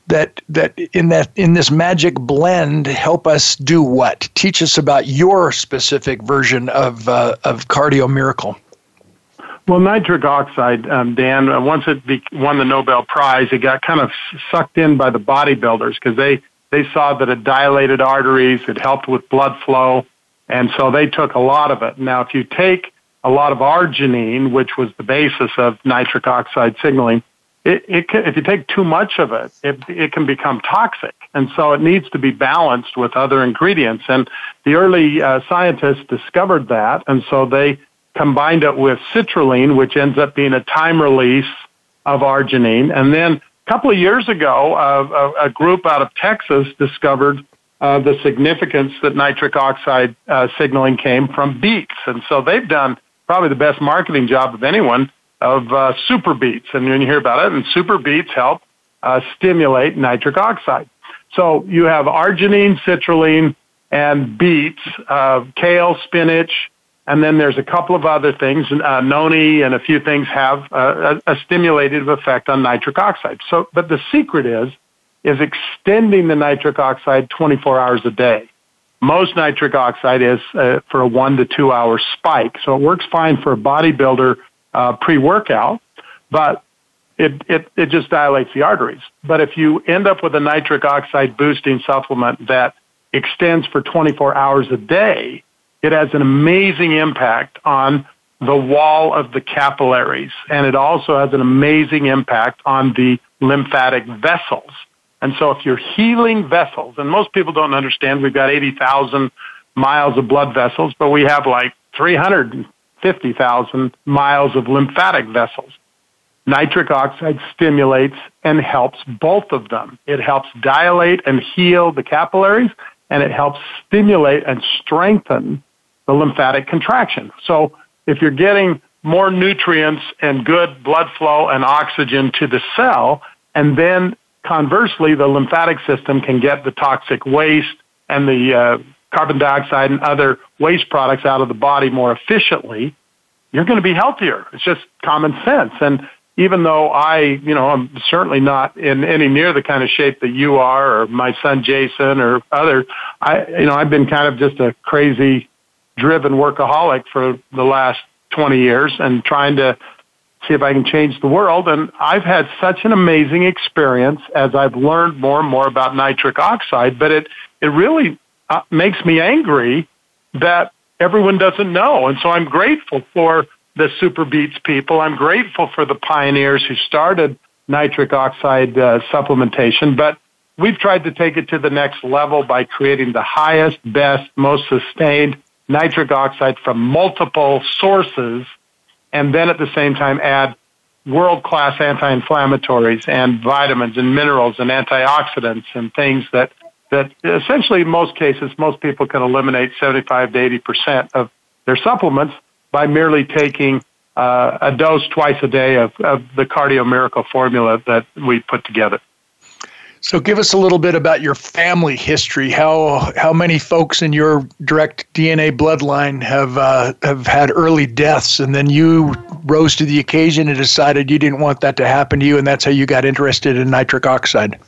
that that in that in this magic blend help us do what? Teach us about your specific version of uh, of cardio miracle. Well, nitric oxide, um, Dan, uh, once it be, won the Nobel Prize, it got kind of sucked in by the bodybuilders because they, they saw that it dilated arteries, it helped with blood flow, and so they took a lot of it. Now, if you take a lot of arginine, which was the basis of nitric oxide signaling, it, it can, if you take too much of it, it, it can become toxic. And so it needs to be balanced with other ingredients. And the early uh, scientists discovered that, and so they combined it with citrulline, which ends up being a time release of arginine. And then a couple of years ago, uh, a, a, group out of Texas discovered uh, the significance that nitric oxide uh, signaling came from beets. And so they've done probably the best marketing job of anyone of uh, super beets. And when you hear about it, and super beets help uh, stimulate nitric oxide. So you have arginine, citrulline, and beets, uh, kale, spinach, and then there's a couple of other things. Uh, noni and a few things have uh, a, a stimulative effect on nitric oxide. So, but the secret is is extending the nitric oxide 24 hours a day. Most nitric oxide is uh, for a one to two hour spike, so it works fine for a bodybuilder uh, pre workout, but it, it, it just dilates the arteries. But if you end up with a nitric oxide boosting supplement that extends for 24 hours a day, it has an amazing impact on the wall of the capillaries, and it also has an amazing impact on the lymphatic vessels. And so if you're healing vessels, and most people don't understand, we've got 80,000 miles of blood vessels, but we have like 350,000 miles of lymphatic vessels. Nitric oxide stimulates and helps both of them. It helps dilate and heal the capillaries, and it helps stimulate and strengthen the lymphatic contraction. So if you're getting more nutrients and good blood flow and oxygen to the cell, and then Conversely, the lymphatic system can get the toxic waste and the uh, carbon dioxide and other waste products out of the body more efficiently. You're going to be healthier. It's just common sense. And even though I, you know, I'm certainly not in any near the kind of shape that you are or my son Jason or other, I, you know, I've been kind of just a crazy driven workaholic for the last 20 years and trying to see if I can change the world. And I've had such an amazing experience as I've learned more and more about nitric oxide, but it, it really uh, makes me angry that everyone doesn't know. And so I'm grateful for the Super Beets people. I'm grateful for the pioneers who started nitric oxide uh, supplementation, but we've tried to take it to the next level by creating the highest, best, most sustained nitric oxide from multiple sources and then at the same time add world class anti inflammatories and vitamins and minerals and antioxidants and things that, that essentially in most cases, most people can eliminate 75 to 80% of their supplements by merely taking uh, a dose twice a day of, of the Cardio Miracle formula that we put together. So, give us a little bit about your family history. How how many folks in your direct DNA bloodline have uh, have had early deaths, and then you rose to the occasion and decided you didn't want that to happen to you, and that's how you got interested in nitric oxide.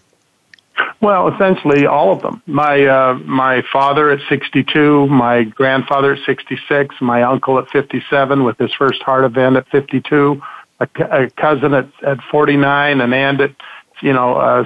Well, essentially all of them. My uh, my father at 62, my grandfather at 66, my uncle at 57 with his first heart event at 52, a, a cousin at at 49, an aunt at you know uh,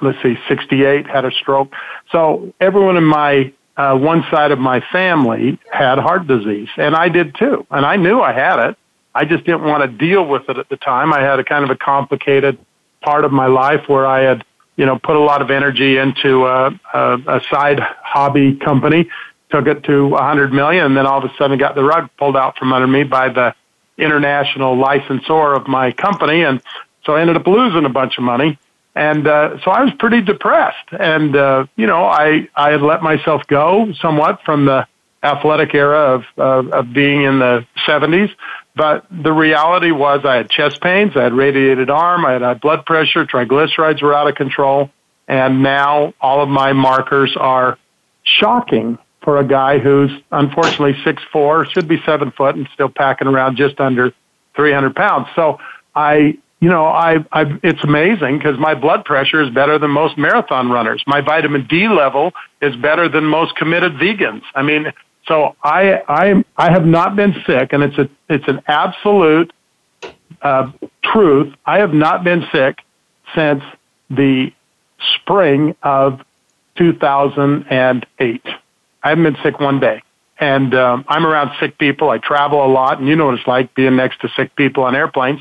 let's see, 68, had a stroke. So everyone in my uh, one side of my family had heart disease, and I did too. And I knew I had it. I just didn't want to deal with it at the time. I had a kind of a complicated part of my life where I had, you know, put a lot of energy into a, a, a side hobby company, took it to 100 million, and then all of a sudden got the rug pulled out from under me by the international licensor of my company, and so I ended up losing a bunch of money and uh, so I was pretty depressed. And uh, you know, I I had let myself go somewhat from the athletic era of uh, of being in the 70s. But the reality was, I had chest pains, I had radiated arm, I had high blood pressure, triglycerides were out of control, and now all of my markers are shocking for a guy who's unfortunately six four, should be seven foot, and still packing around just under 300 pounds. So I you know, I, I, it's amazing because my blood pressure is better than most marathon runners. My vitamin D level is better than most committed vegans. I mean, so I, I, I have not been sick, and it's a, it's an absolute uh, truth. I have not been sick since the spring of 2008. I haven't been sick one day. And um, I'm around sick people. I travel a lot, and you know what it's like being next to sick people on airplanes.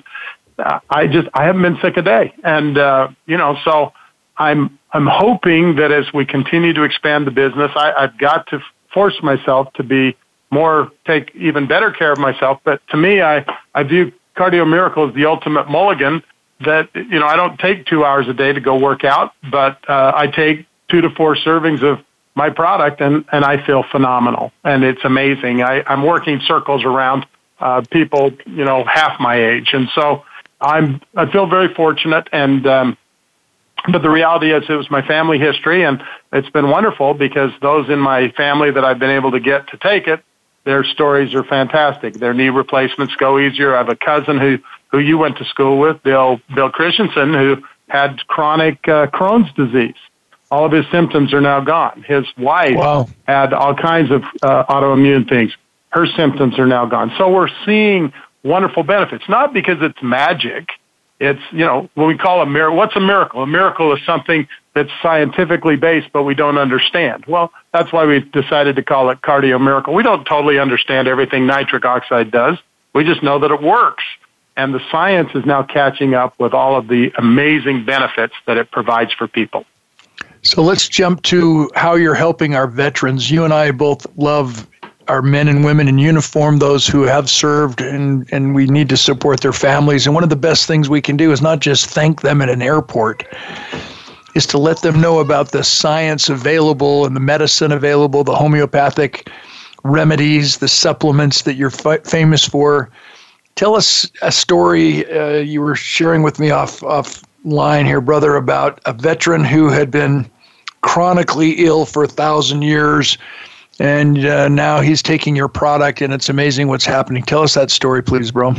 I just I haven't been sick a day, and uh, you know, so I'm I'm hoping that as we continue to expand the business, I, I've got to force myself to be more take even better care of myself. But to me, I I view Cardio Miracle as the ultimate mulligan. That you know, I don't take two hours a day to go work out, but uh, I take two to four servings of my product, and and I feel phenomenal, and it's amazing. I, I'm working circles around uh, people, you know, half my age, and so I'm I feel very fortunate, and um, but the reality is it was my family history and it's been wonderful because those in my family that I've been able to get to take it, their stories are fantastic. Their knee replacements go easier. I have a cousin who, who you went to school with, Bill, Bill Christensen, who had chronic uh, Crohn's disease. All of his symptoms are now gone. His wife wow. had all kinds of uh, autoimmune things. Her symptoms are now gone. So we're seeing wonderful benefits, not because it's magic, it's, you know, what we call a miracle. What's a miracle? A miracle is something that's scientifically based, but we don't understand. Well, that's why we decided to call it cardio miracle. We don't totally understand everything nitric oxide does. We just know that it works. And the science is now catching up with all of the amazing benefits that it provides for people. So let's jump to how you're helping our veterans. You and I both love our men and women in uniform, those who have served, and, and we need to support their families. And one of the best things we can do is not just thank them at an airport, is to let them know about the science available and the medicine available, the homeopathic remedies, the supplements that you're f- famous for. Tell us a story uh, you were sharing with me off offline here, brother, about a veteran who had been chronically ill for a thousand years and uh, now he's taking your product, and it's amazing what's happening. Tell us that story, please, bro.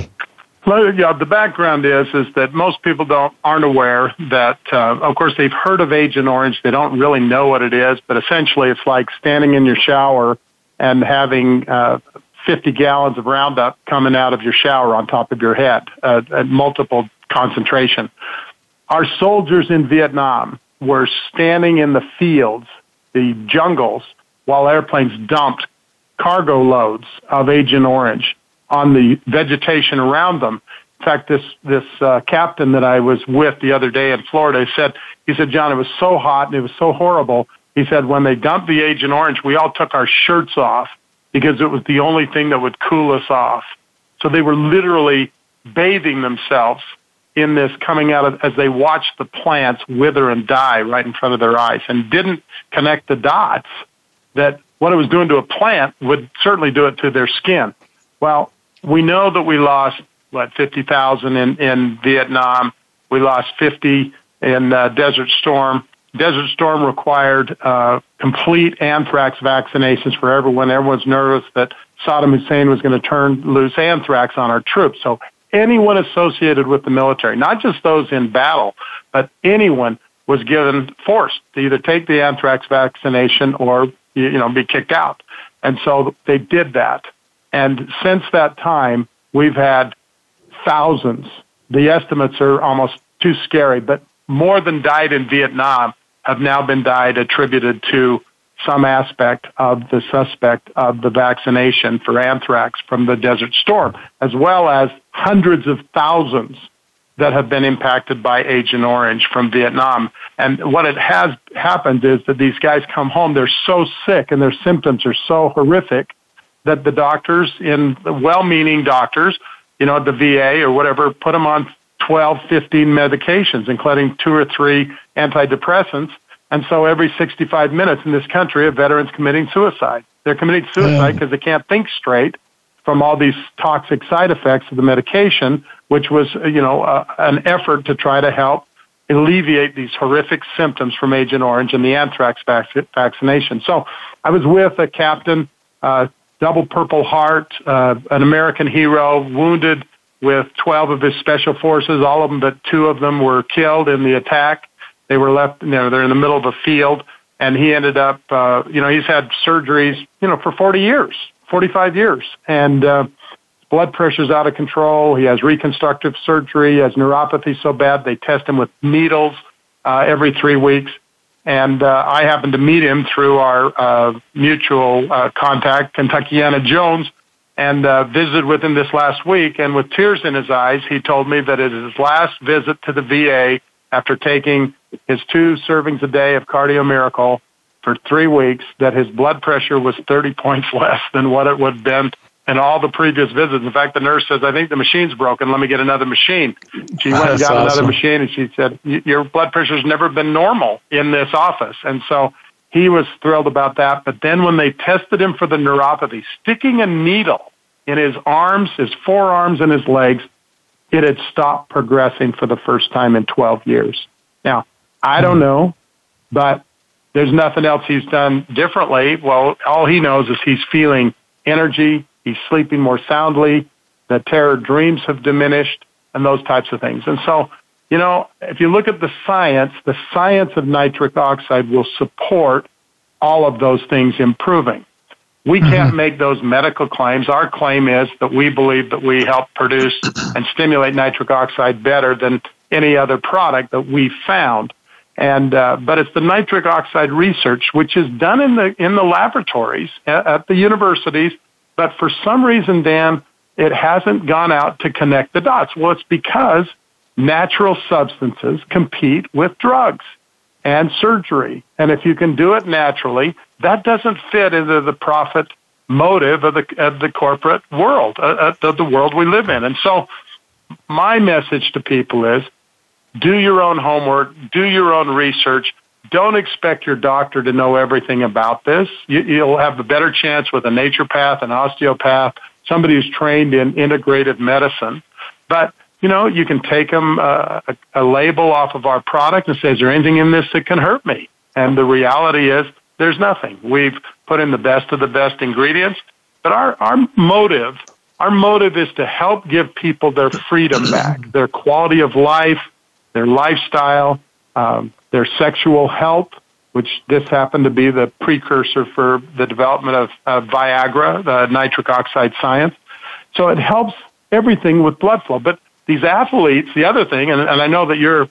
Well, yeah, the background is is that most people don't aren't aware that, uh, of course, they've heard of Agent Orange. They don't really know what it is, but essentially, it's like standing in your shower and having uh, 50 gallons of Roundup coming out of your shower on top of your head uh, at multiple concentration. Our soldiers in Vietnam were standing in the fields, the jungles, while airplanes dumped cargo loads of Agent Orange on the vegetation around them. In fact, this this uh, captain that I was with the other day in Florida said he said, John, it was so hot and it was so horrible. He said when they dumped the Agent Orange, we all took our shirts off because it was the only thing that would cool us off. So they were literally bathing themselves in this coming out of as they watched the plants wither and die right in front of their eyes and didn't connect the dots that what it was doing to a plant would certainly do it to their skin. Well, we know that we lost what 50,000 in in Vietnam. We lost 50 in uh, Desert Storm. Desert Storm required uh, complete anthrax vaccinations for everyone. Everyone's nervous that Saddam Hussein was going to turn loose anthrax on our troops. So anyone associated with the military, not just those in battle, but anyone was given forced to either take the anthrax vaccination or you know, be kicked out. And so they did that. And since that time, we've had thousands. The estimates are almost too scary, but more than died in Vietnam have now been died attributed to some aspect of the suspect of the vaccination for anthrax from the Desert Storm, as well as hundreds of thousands that have been impacted by Agent Orange from Vietnam. And what it has happened is that these guys come home, they're so sick and their symptoms are so horrific that the doctors, in the well meaning doctors, you know, the VA or whatever, put them on 12, 15 medications, including two or three antidepressants. And so every 65 minutes in this country, a veteran's committing suicide. They're committing suicide because they can't think straight from all these toxic side effects of the medication, which was, you know, uh, an effort to try to help alleviate these horrific symptoms from Agent Orange and the anthrax vac- vaccination. So I was with a captain, uh, double Purple Heart, uh, an American hero, wounded with 12 of his special forces. All of them, but two of them were killed in the attack. They were left, you know, they're in the middle of a field, and he ended up, uh, you know, he's had surgeries, you know, for 40 years, 45 years, and uh, blood pressure's out of control. He has reconstructive surgery. He has neuropathy so bad they test him with needles uh, every three weeks. And uh, I happened to meet him through our uh, mutual uh, contact, Kentuckiana Jones, and uh, visited with him this last week. And with tears in his eyes, he told me that it is his last visit to the VA after taking his two servings a day of Cardio Miracle for three weeks, that his blood pressure was 30 points less than what it would have been in all the previous visits. In fact, the nurse says, I think the machine's broken. Let me get another machine. She went and got awesome. another machine and she said, your blood pressure's never been normal in this office. And so he was thrilled about that. But then when they tested him for the neuropathy, sticking a needle in his arms, his forearms and his legs, it had stopped progressing for the first time in 12 years. Now, I don't hmm. know, but there's nothing else he's done differently. Well, all he knows is he's feeling energy, he's sleeping more soundly, the terror dreams have diminished, and those types of things. And so, you know, if you look at the science, the science of nitric oxide will support all of those things improving. We mm-hmm. can't make those medical claims. Our claim is that we believe that we help produce and stimulate nitric oxide better than any other product that we found. And uh, but it's the nitric oxide research, which is done in the in the laboratories at, at the universities. But for some reason, Dan, it hasn't gone out to connect the dots. Well, it's because natural substances compete with drugs and surgery. And if you can do it naturally, that doesn't fit into the profit motive of the of the corporate world, uh, uh of the world we live in. And so, my message to people is: do your own homework, do your own research. Don't expect your doctor to know everything about this. You, you'll have a better chance with a naturopath, an osteopath, somebody who's trained in integrative medicine. But you know, you can take them uh, a, a label off of our product and say, "Is there anything in this that can hurt me?" And the reality is, there's nothing. We've put in the best of the best ingredients, but our our motive, our motive is to help give people their freedom back, their quality of life, their lifestyle, um, their sexual health, which this happened to be the precursor for the development of, of Viagra, the nitric oxide science. So it helps everything with blood flow. But these athletes, the other thing, and, and I know that you're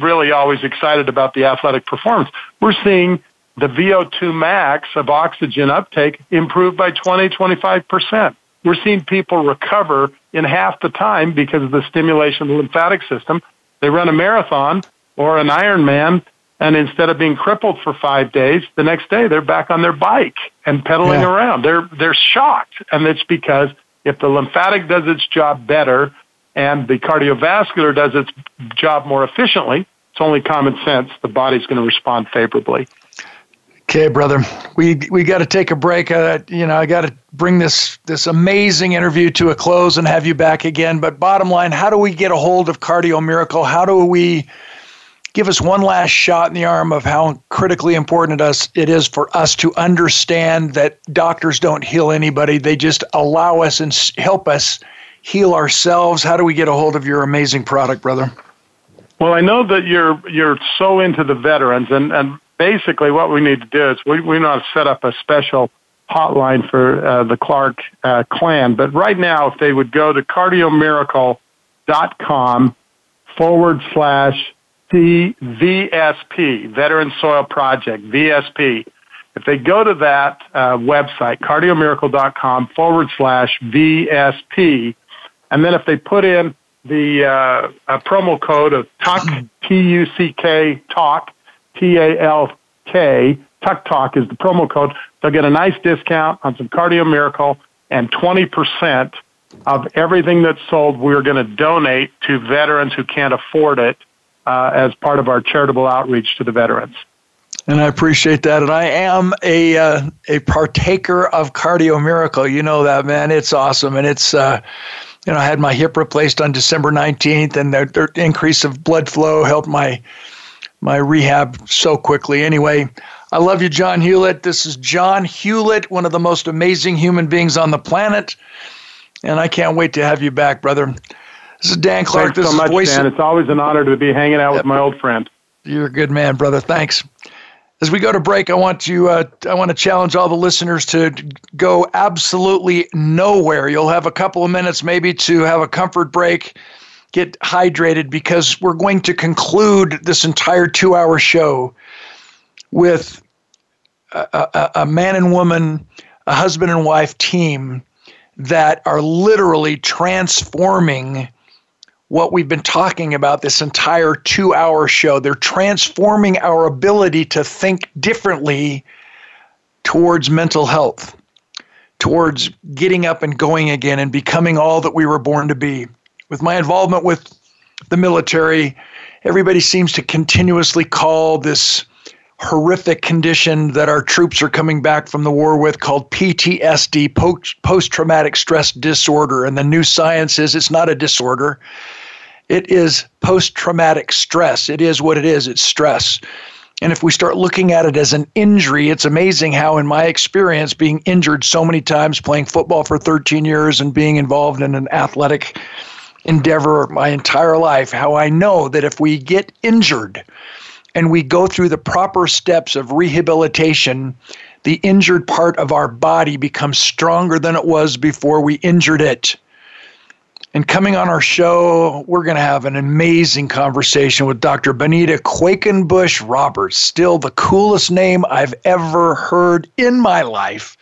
really always excited about the athletic performance, we're seeing the VO2 max of oxygen uptake improve by 20, 25%. We're seeing people recover in half the time because of the stimulation of the lymphatic system. They run a marathon or an Ironman and instead of being crippled for five days, the next day they're back on their bike and pedaling yeah. around. They're they're shocked, and it's because if the lymphatic does its job better and the cardiovascular does its job more efficiently, it's only common sense the body's going to respond favorably. Okay, brother, we we got to take a break. Uh, you know, I got to bring this this amazing interview to a close and have you back again. But bottom line, how do we get a hold of Cardio Miracle? How do we give us one last shot in the arm of how critically important it is for us to understand that doctors don't heal anybody. They just allow us and help us heal ourselves. How do we get a hold of your amazing product, brother? Well, I know that you're you're so into the veterans, and, and basically what we need to do is we, we want to set up a special hotline for uh, the Clark uh, clan. But right now, if they would go to cardiomiracle.com forward slash VSP, Veteran Soil Project, VSP. If they go to that uh, website, cardiomiracle.com forward slash VSP, and then if they put in the uh, promo code of TUCK, T-U-C-K, TALK, T-A-L-K, TUCK TALK is the promo code, they'll get a nice discount on some Cardio Miracle and 20% of everything that's sold we're going to donate to veterans who can't afford it uh, as part of our charitable outreach to the veterans. And I appreciate that. And I am a uh, a partaker of Cardio Miracle. You know that, man. It's awesome. And it's, uh, you know, I had my hip replaced on December 19th, and the, the increase of blood flow helped my my rehab so quickly. Anyway, I love you, John Hewlett. This is John Hewlett, one of the most amazing human beings on the planet. And I can't wait to have you back, brother. This is Dan Clark. Thanks this so much, Voice Dan. It's always an honor to be hanging out yep. with my old friend. You're a good man, brother. Thanks. As we go to break, I want to uh, I want to challenge all the listeners to go absolutely nowhere. You'll have a couple of minutes, maybe, to have a comfort break, get hydrated, because we're going to conclude this entire two-hour show with a, a, a man and woman, a husband and wife team that are literally transforming what we've been talking about this entire two hour show. They're transforming our ability to think differently towards mental health, towards getting up and going again and becoming all that we were born to be. With my involvement with the military, everybody seems to continuously call this horrific condition that our troops are coming back from the war with called PTSD, post traumatic stress disorder. And the new science is it's not a disorder, It is post traumatic stress. It is what it is, it's stress. And if we start looking at it as an injury, it's amazing how, in my experience, being injured so many times, playing football for 13 years and being involved in an athletic endeavor my entire life, how I know that if we get injured and we go through the proper steps of rehabilitation, the injured part of our body becomes stronger than it was before we injured it. And coming on our show, we're going to have an amazing conversation with Dr. Benita Quakenbush Roberts, still the coolest name I've ever heard in my life.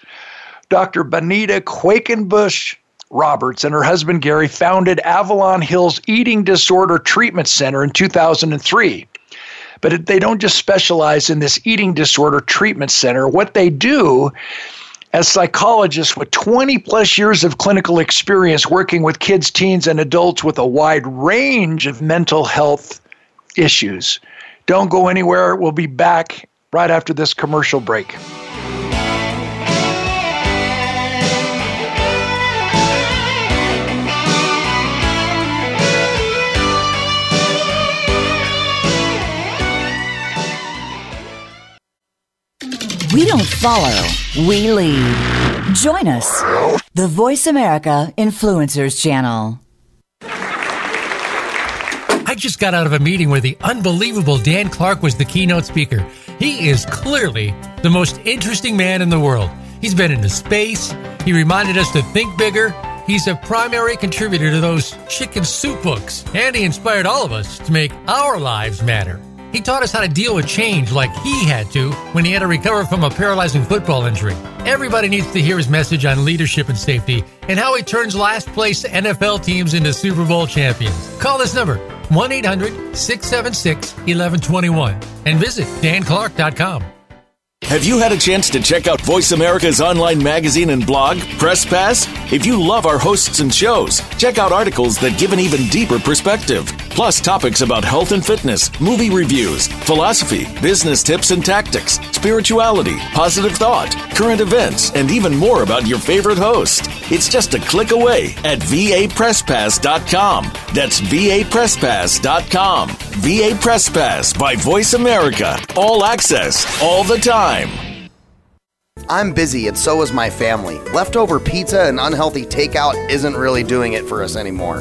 Dr. Benita Quakenbush Roberts and her husband Gary founded Avalon Hills Eating Disorder Treatment Center in 2003. But they don't just specialize in this eating disorder treatment center. What they do as psychologists with 20 plus years of clinical experience working with kids, teens, and adults with a wide range of mental health issues. Don't go anywhere. We'll be back right after this commercial break. We don't follow, we lead. Join us, the Voice America Influencers Channel. I just got out of a meeting where the unbelievable Dan Clark was the keynote speaker. He is clearly the most interesting man in the world. He's been into space. He reminded us to think bigger. He's a primary contributor to those chicken soup books, and he inspired all of us to make our lives matter. He taught us how to deal with change like he had to when he had to recover from a paralyzing football injury. Everybody needs to hear his message on leadership and safety and how he turns last place NFL teams into Super Bowl champions. Call this number 1 800 676 1121 and visit danclark.com. Have you had a chance to check out Voice America's online magazine and blog, Press Pass? If you love our hosts and shows, check out articles that give an even deeper perspective. Plus, topics about health and fitness, movie reviews, philosophy, business tips and tactics, spirituality, positive thought, current events, and even more about your favorite host. It's just a click away at vapresspass.com. That's vapresspass.com. VA Press Pass by Voice America. All access, all the time. I'm busy and so is my family. Leftover pizza and unhealthy takeout isn't really doing it for us anymore.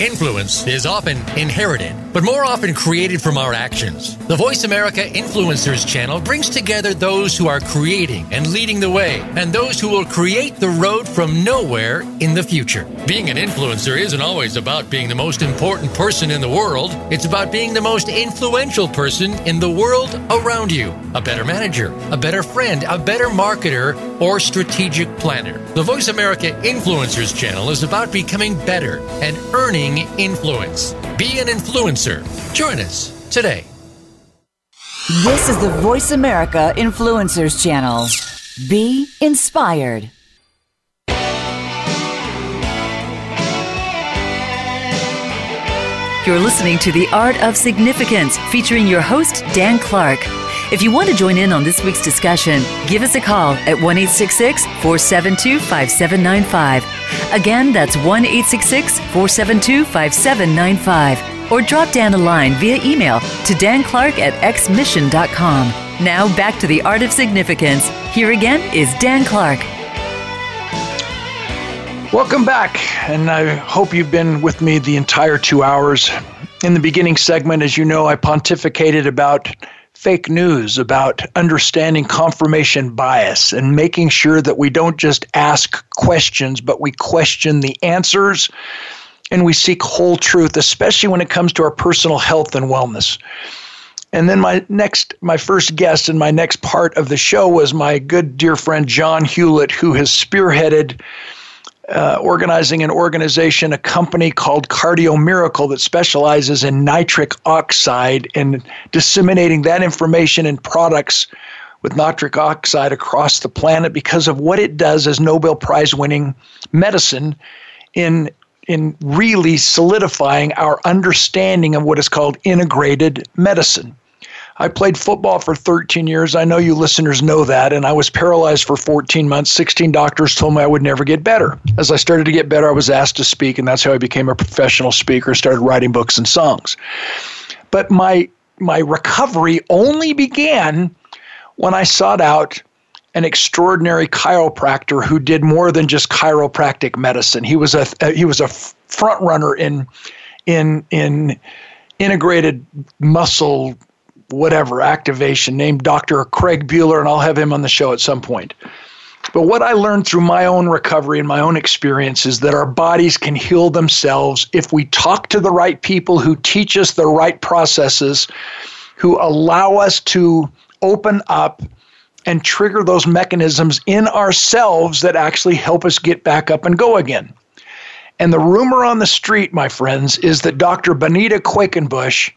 Influence is often inherited, but more often created from our actions. The Voice America Influencers channel brings together those who are creating and leading the way, and those who will create the road from nowhere in the future. Being an influencer isn't always about being the most important person in the world, it's about being the most influential person in the world around you. A better manager, a better friend, a better marketer, or strategic planner. The Voice America Influencers channel is about becoming better and earning influence. Be an influencer. Join us today. This is the Voice America Influencers Channel. Be inspired. You're listening to The Art of Significance featuring your host, Dan Clark. If you want to join in on this week's discussion, give us a call at 1 472 5795. Again, that's 1 472 5795. Or drop Dan a line via email to danclark at xmission.com. Now back to the art of significance. Here again is Dan Clark. Welcome back, and I hope you've been with me the entire two hours. In the beginning segment, as you know, I pontificated about fake news, about understanding confirmation bias, and making sure that we don't just ask questions, but we question the answers and we seek whole truth, especially when it comes to our personal health and wellness. And then my next, my first guest and my next part of the show was my good dear friend John Hewlett, who has spearheaded uh, organizing an organization, a company called Cardio Miracle that specializes in nitric oxide and disseminating that information and products with nitric oxide across the planet because of what it does as Nobel Prize winning medicine in in really solidifying our understanding of what is called integrated medicine. I played football for 13 years. I know you listeners know that. And I was paralyzed for 14 months. 16 doctors told me I would never get better. As I started to get better, I was asked to speak, and that's how I became a professional speaker, started writing books and songs. But my my recovery only began when I sought out an extraordinary chiropractor who did more than just chiropractic medicine. He was a he was a front runner in in in integrated muscle whatever activation named Dr. Craig Bueller, and I'll have him on the show at some point. But what I learned through my own recovery and my own experience is that our bodies can heal themselves if we talk to the right people who teach us the right processes, who allow us to open up and trigger those mechanisms in ourselves that actually help us get back up and go again. And the rumor on the street, my friends, is that Dr. Benita Quakenbush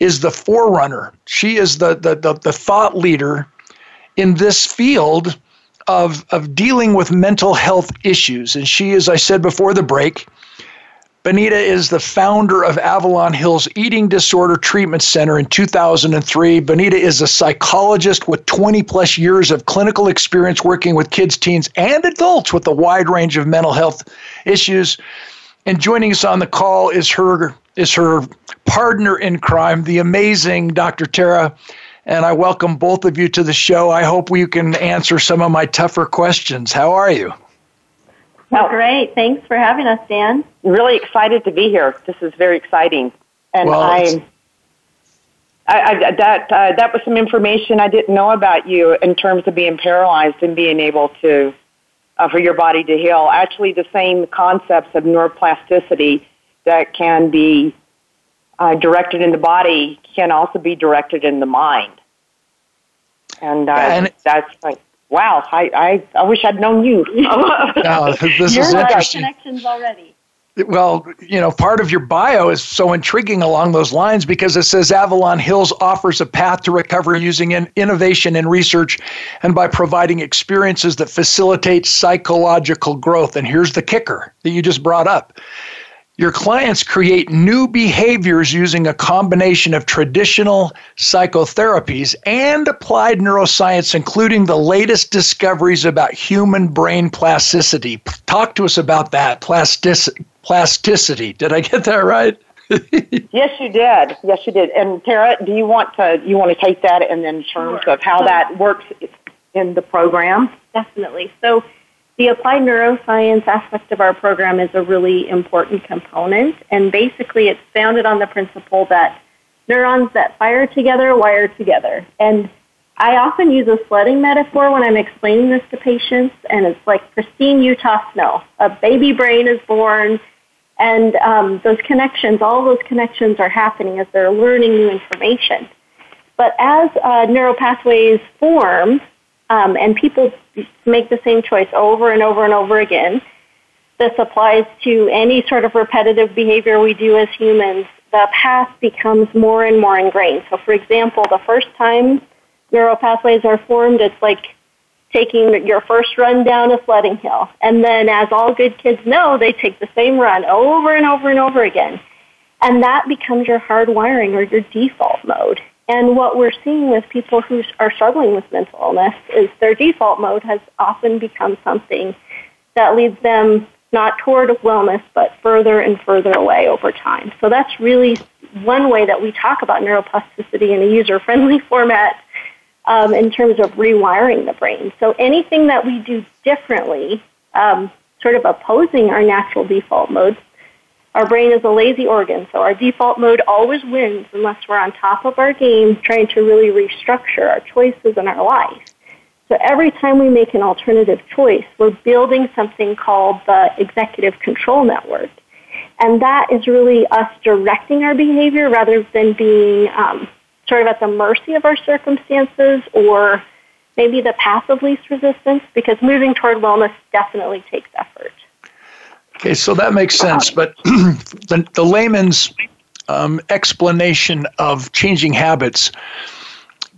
is the forerunner. She is the, the, the, the thought leader in this field of, of dealing with mental health issues. And she, as I said before the break, Bonita is the founder of Avalon Hills Eating Disorder Treatment Center in 2003. Bonita is a psychologist with 20 plus years of clinical experience working with kids, teens, and adults with a wide range of mental health issues. And joining us on the call is her is her partner in crime, the amazing Dr. Tara. And I welcome both of you to the show. I hope we can answer some of my tougher questions. How are you? Well, great. Thanks for having us, Dan. Really excited to be here. This is very exciting. And well, I, I, that uh, that was some information I didn't know about you in terms of being paralyzed and being able to uh, for your body to heal. Actually, the same concepts of neuroplasticity that can be uh, directed in the body can also be directed in the mind. And, uh, and that's like, wow, I, I, I wish I'd known you. no, this You're is interesting. connections already. Well, you know, part of your bio is so intriguing along those lines because it says Avalon Hills offers a path to recovery using in innovation and research and by providing experiences that facilitate psychological growth. And here's the kicker that you just brought up your clients create new behaviors using a combination of traditional psychotherapies and applied neuroscience, including the latest discoveries about human brain plasticity. Talk to us about that plastic- plasticity. Did I get that right? yes, you did. Yes, you did. And Tara, do you want to you want to take that in, in terms sure. of how that works in the program? Definitely. So the applied neuroscience aspect of our program is a really important component, and basically it's founded on the principle that neurons that fire together wire together. And I often use a sledding metaphor when I'm explaining this to patients, and it's like pristine Utah snow. A baby brain is born, and um, those connections, all those connections are happening as they're learning new information. But as uh, neural pathways form, um, and people make the same choice over and over and over again. This applies to any sort of repetitive behavior we do as humans. The path becomes more and more ingrained. So, for example, the first time neural pathways are formed, it's like taking your first run down a sledding hill. And then, as all good kids know, they take the same run over and over and over again. And that becomes your hardwiring or your default mode. And what we're seeing with people who are struggling with mental illness is their default mode has often become something that leads them not toward wellness, but further and further away over time. So that's really one way that we talk about neuroplasticity in a user-friendly format um, in terms of rewiring the brain. So anything that we do differently, um, sort of opposing our natural default mode, Our brain is a lazy organ, so our default mode always wins unless we're on top of our game trying to really restructure our choices in our life. So every time we make an alternative choice, we're building something called the executive control network. And that is really us directing our behavior rather than being um, sort of at the mercy of our circumstances or maybe the path of least resistance because moving toward wellness definitely takes effort. Okay, so that makes sense. But the, the layman's um, explanation of changing habits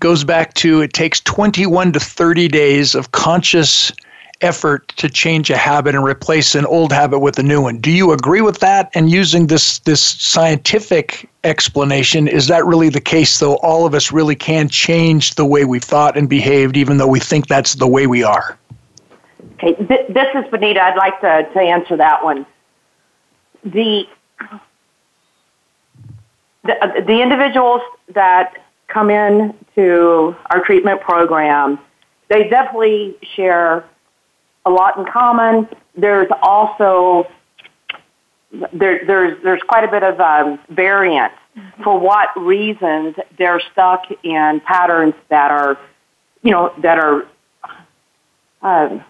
goes back to it takes 21 to 30 days of conscious effort to change a habit and replace an old habit with a new one. Do you agree with that? And using this this scientific explanation, is that really the case? Though all of us really can change the way we've thought and behaved, even though we think that's the way we are. Okay, this is Benita. I'd like to, to answer that one. The, the, the individuals that come in to our treatment program, they definitely share a lot in common. There's also there, there's there's quite a bit of um, variance mm-hmm. for what reasons they're stuck in patterns that are, you know, that are um,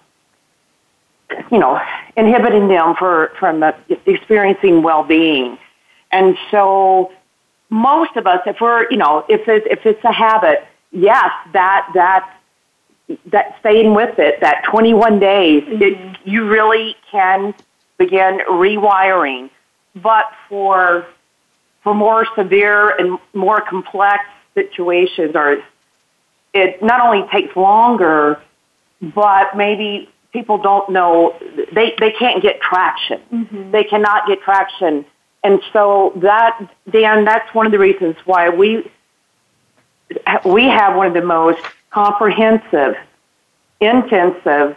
you know, inhibiting them for, from uh, experiencing well-being. And so most of us, if we're, you know, if it's, if it's a habit, yes, that, that, that staying with it, that 21 days, mm-hmm. it, you really can begin rewiring. But for, for more severe and more complex situations, or it not only takes longer, but maybe people don't know they they can't get traction. Mm-hmm. They cannot get traction, and so that Dan, that's one of the reasons why we we have one of the most comprehensive, intensive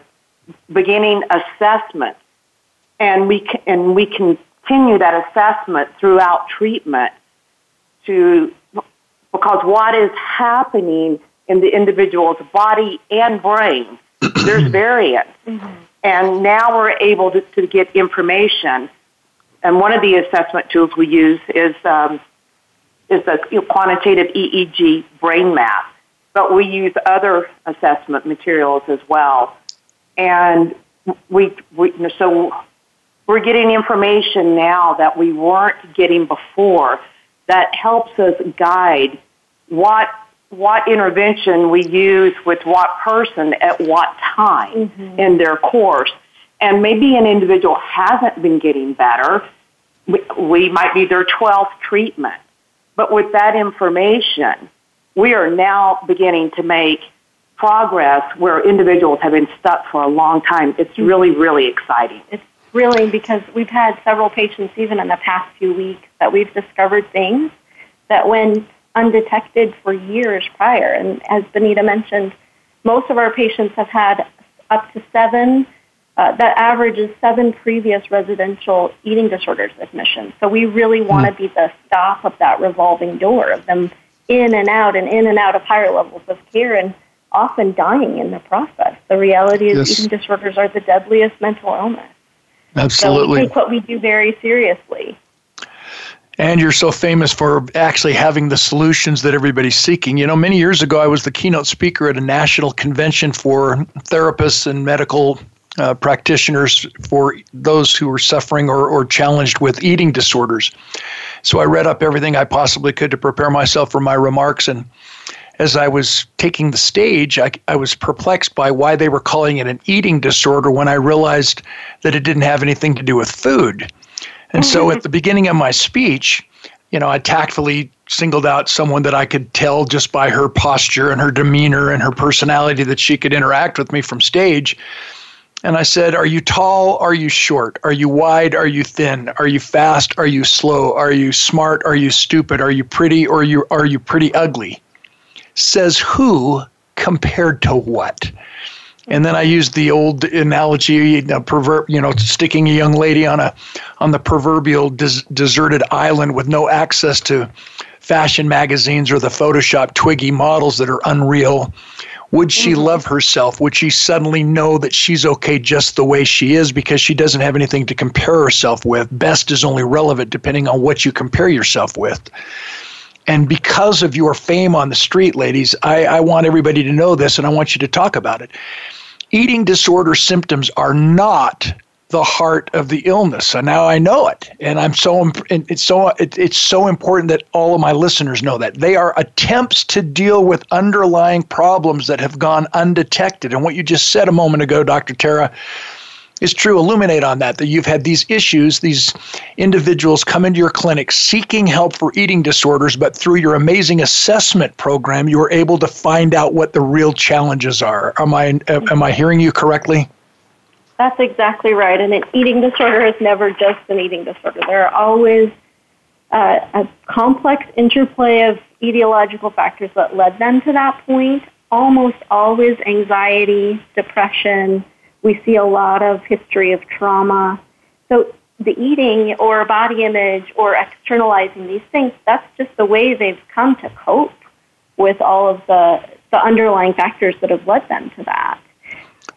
beginning assessment, and we and we continue that assessment throughout treatment to because what is happening in the individual's body and brain there's variance. Mm-hmm. And now we're able to, to, get information. And one of the assessment tools we use is um, is the you know, quantitative EEG brain map. But we use other assessment materials as well. And we, we so we're getting information now that we weren't getting before that helps us guide what what intervention we use with what person at what time mm-hmm. in their course. And maybe an individual hasn't been getting better. We, we might be their 12th treatment. But with that information, we are now beginning to make progress where individuals have been stuck for a long time. It's mm-hmm. really, really exciting. It's really because we've had several patients, even in the past few weeks, that we've discovered things that when undetected for years prior. And as Benita mentioned, most of our patients have had up to seven, uh, that average is seven previous residential eating disorders admissions. So we really want to mm. be the stop of that revolving door of them in and out and in and out of higher levels of care and often dying in the process. The reality is yes. eating disorders are the deadliest mental illness. Absolutely. So we take what we do very seriously. And you're so famous for actually having the solutions that everybody's seeking. You know, many years ago, I was the keynote speaker at a national convention for therapists and medical uh, practitioners for those who were suffering or, or challenged with eating disorders. So I read up everything I possibly could to prepare myself for my remarks. And as I was taking the stage, I, I was perplexed by why they were calling it an eating disorder when I realized that it didn't have anything to do with food. And so at the beginning of my speech, you know, I tactfully singled out someone that I could tell just by her posture and her demeanor and her personality that she could interact with me from stage. And I said, Are you tall? Are you short? Are you wide? Are you thin? Are you fast? Are you slow? Are you smart? Are you stupid? Are you pretty or are you, are you pretty ugly? Says who compared to what? And then I used the old analogy, know, pervert, you know, sticking a young lady on a on the proverbial des- deserted island with no access to fashion magazines or the Photoshop Twiggy models that are unreal, Would she mm-hmm. love herself? Would she suddenly know that she's okay just the way she is because she doesn't have anything to compare herself with? Best is only relevant depending on what you compare yourself with. And because of your fame on the street, ladies, I, I want everybody to know this and I want you to talk about it. Eating disorder symptoms are not the heart of the illness. And now I know it, and I'm so it's so it's so important that all of my listeners know that they are attempts to deal with underlying problems that have gone undetected. And what you just said a moment ago, Dr. Tara, is true. Illuminate on that, that you've had these issues, these individuals come into your clinic seeking help for eating disorders, but through your amazing assessment program, you were able to find out what the real challenges are. Am I, am I hearing you correctly? That's exactly right. And an eating disorder is never just an eating disorder. There are always uh, a complex interplay of etiological factors that led them to that point. Almost always anxiety, depression, we see a lot of history of trauma. So the eating or body image or externalizing these things, that's just the way they've come to cope with all of the, the underlying factors that have led them to that.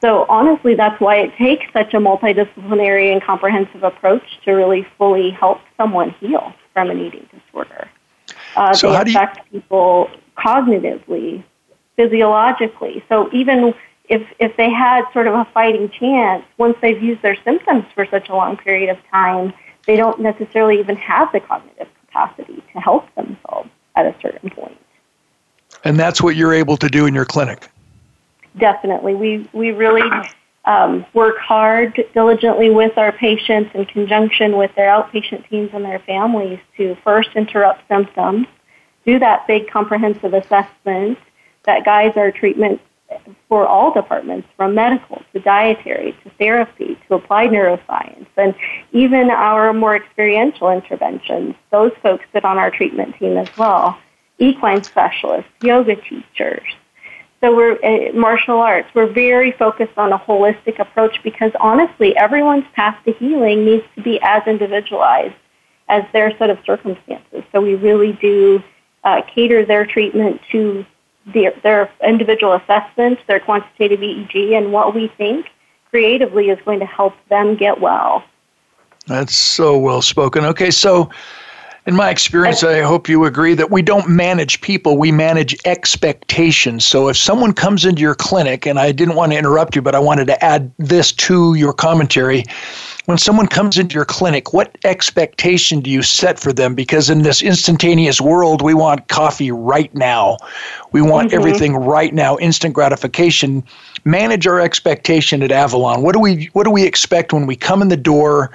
So honestly, that's why it takes such a multidisciplinary and comprehensive approach to really fully help someone heal from an eating disorder. Uh, so they affect you- people cognitively, physiologically. So even if if they had sort of a fighting chance, once they've used their symptoms for such a long period of time, they don't necessarily even have the cognitive capacity to help themselves at a certain point. And that's what you're able to do in your clinic. Definitely, we we really um, work hard diligently with our patients in conjunction with their outpatient teams and their families to first interrupt symptoms, do that big comprehensive assessment that guides our treatment for all departments, from medical to dietary to therapy to applied neuroscience, and even our more experiential interventions. Those folks sit on our treatment team as well. Equine specialists, yoga teachers. So we're uh, martial arts. We're very focused on a holistic approach because honestly, everyone's path to healing needs to be as individualized as their set of circumstances. So we really do uh, cater their treatment to their, their individual assessments, their quantitative EEG, and what we think creatively is going to help them get well. That's so well spoken. Okay, so in my experience, I hope you agree that we don't manage people, we manage expectations. So if someone comes into your clinic, and I didn't want to interrupt you, but I wanted to add this to your commentary. When someone comes into your clinic, what expectation do you set for them? Because in this instantaneous world, we want coffee right now. We want mm-hmm. everything right now, instant gratification. Manage our expectation at Avalon. What do we what do we expect when we come in the door?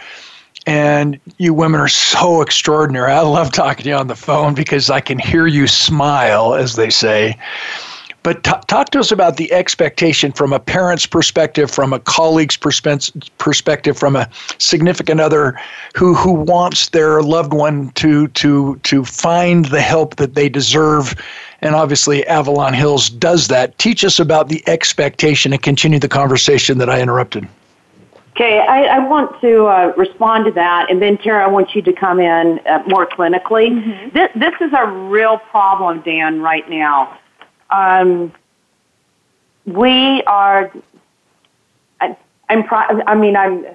And you women are so extraordinary. I love talking to you on the phone because I can hear you smile, as they say. But t- talk to us about the expectation from a parent's perspective, from a colleague's perspe- perspective, from a significant other who who wants their loved one to to to find the help that they deserve. And obviously, Avalon Hills does that. Teach us about the expectation and continue the conversation that I interrupted. Okay, I, I want to uh, respond to that, and then Tara, I want you to come in uh, more clinically. Mm-hmm. This, this is a real problem, Dan, right now. Um, we are. I, I'm. Pri- I mean, I'm.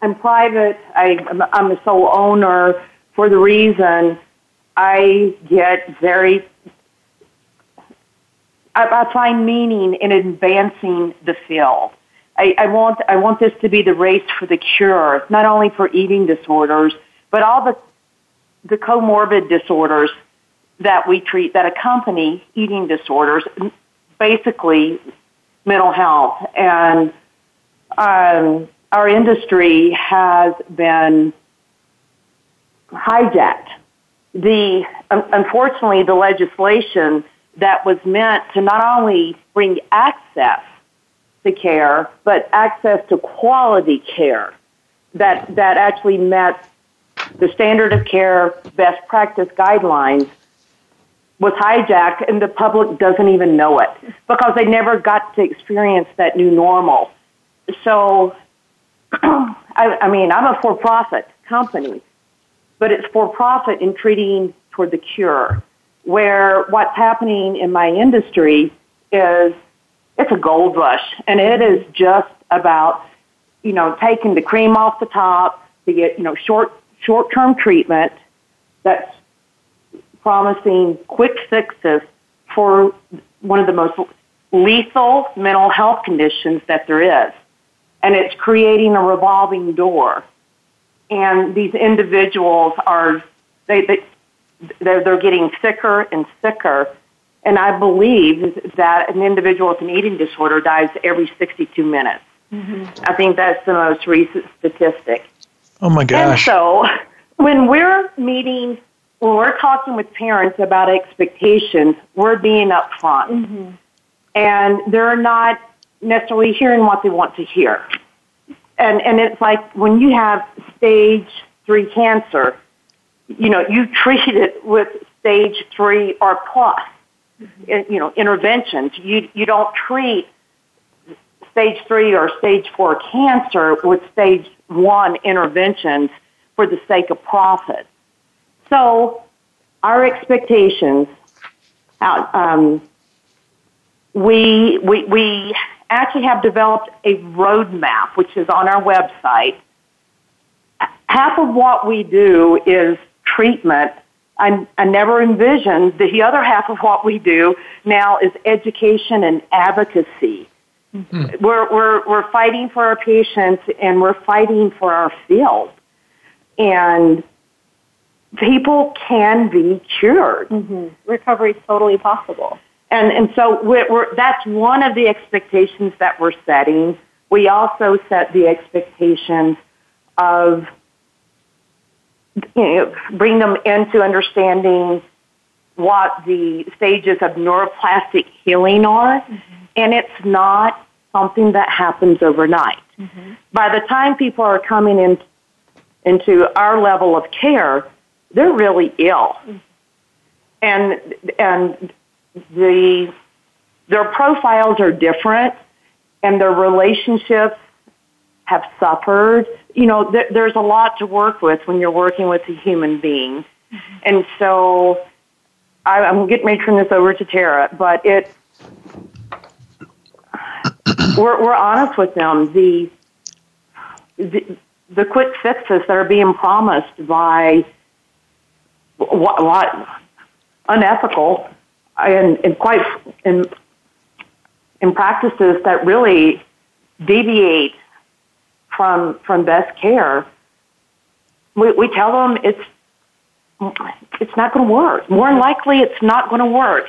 I'm private. I, I'm a sole owner for the reason I get very. I, I find meaning in advancing the field. I, I want I want this to be the race for the cure, not only for eating disorders, but all the the comorbid disorders that we treat that accompany eating disorders, basically mental health. And um, our industry has been hijacked. The unfortunately, the legislation that was meant to not only bring access care, but access to quality care that, that actually met the standard of care best practice guidelines was hijacked and the public doesn't even know it because they never got to experience that new normal. So, I, I mean, I'm a for profit company, but it's for profit in treating toward the cure. Where what's happening in my industry is it's a gold rush, and it is just about you know taking the cream off the top to get you know short short term treatment that's promising quick fixes for one of the most lethal mental health conditions that there is. And it's creating a revolving door. And these individuals are, they, they, they're, they're getting sicker and sicker. And I believe that an individual with an eating disorder dies every 62 minutes. Mm-hmm. I think that's the most recent statistic. Oh my gosh. And so when we're meeting, when we're talking with parents about expectations, we're being upfront. Mm-hmm and they're not necessarily hearing what they want to hear. And and it's like when you have stage three cancer, you know, you treat it with stage three or plus. You know, interventions. You you don't treat stage three or stage four cancer with stage one interventions for the sake of profit. So our expectations out, um, we, we, we actually have developed a roadmap, which is on our website. Half of what we do is treatment. I, I never envisioned the other half of what we do now is education and advocacy. Mm-hmm. We're, we're, we're fighting for our patients and we're fighting for our field. And people can be cured. Mm-hmm. Recovery is totally possible. And, and so we're, we're, that's one of the expectations that we're setting. We also set the expectations of you know, bring them into understanding what the stages of neuroplastic healing are. Mm-hmm. And it's not something that happens overnight. Mm-hmm. By the time people are coming in, into our level of care, they're really ill. Mm-hmm. And, and the their profiles are different and their relationships have suffered. You know, th- there's a lot to work with when you're working with a human being. Mm-hmm. And so I, I'm getting ready to turn this over to Tara, but it, we're, we're honest with them. The, the, the quick fixes that are being promised by what, what unethical and, and quite in, in practices that really deviate from from best care, we, we tell them it's it's not going to work. More than likely, it's not going to work.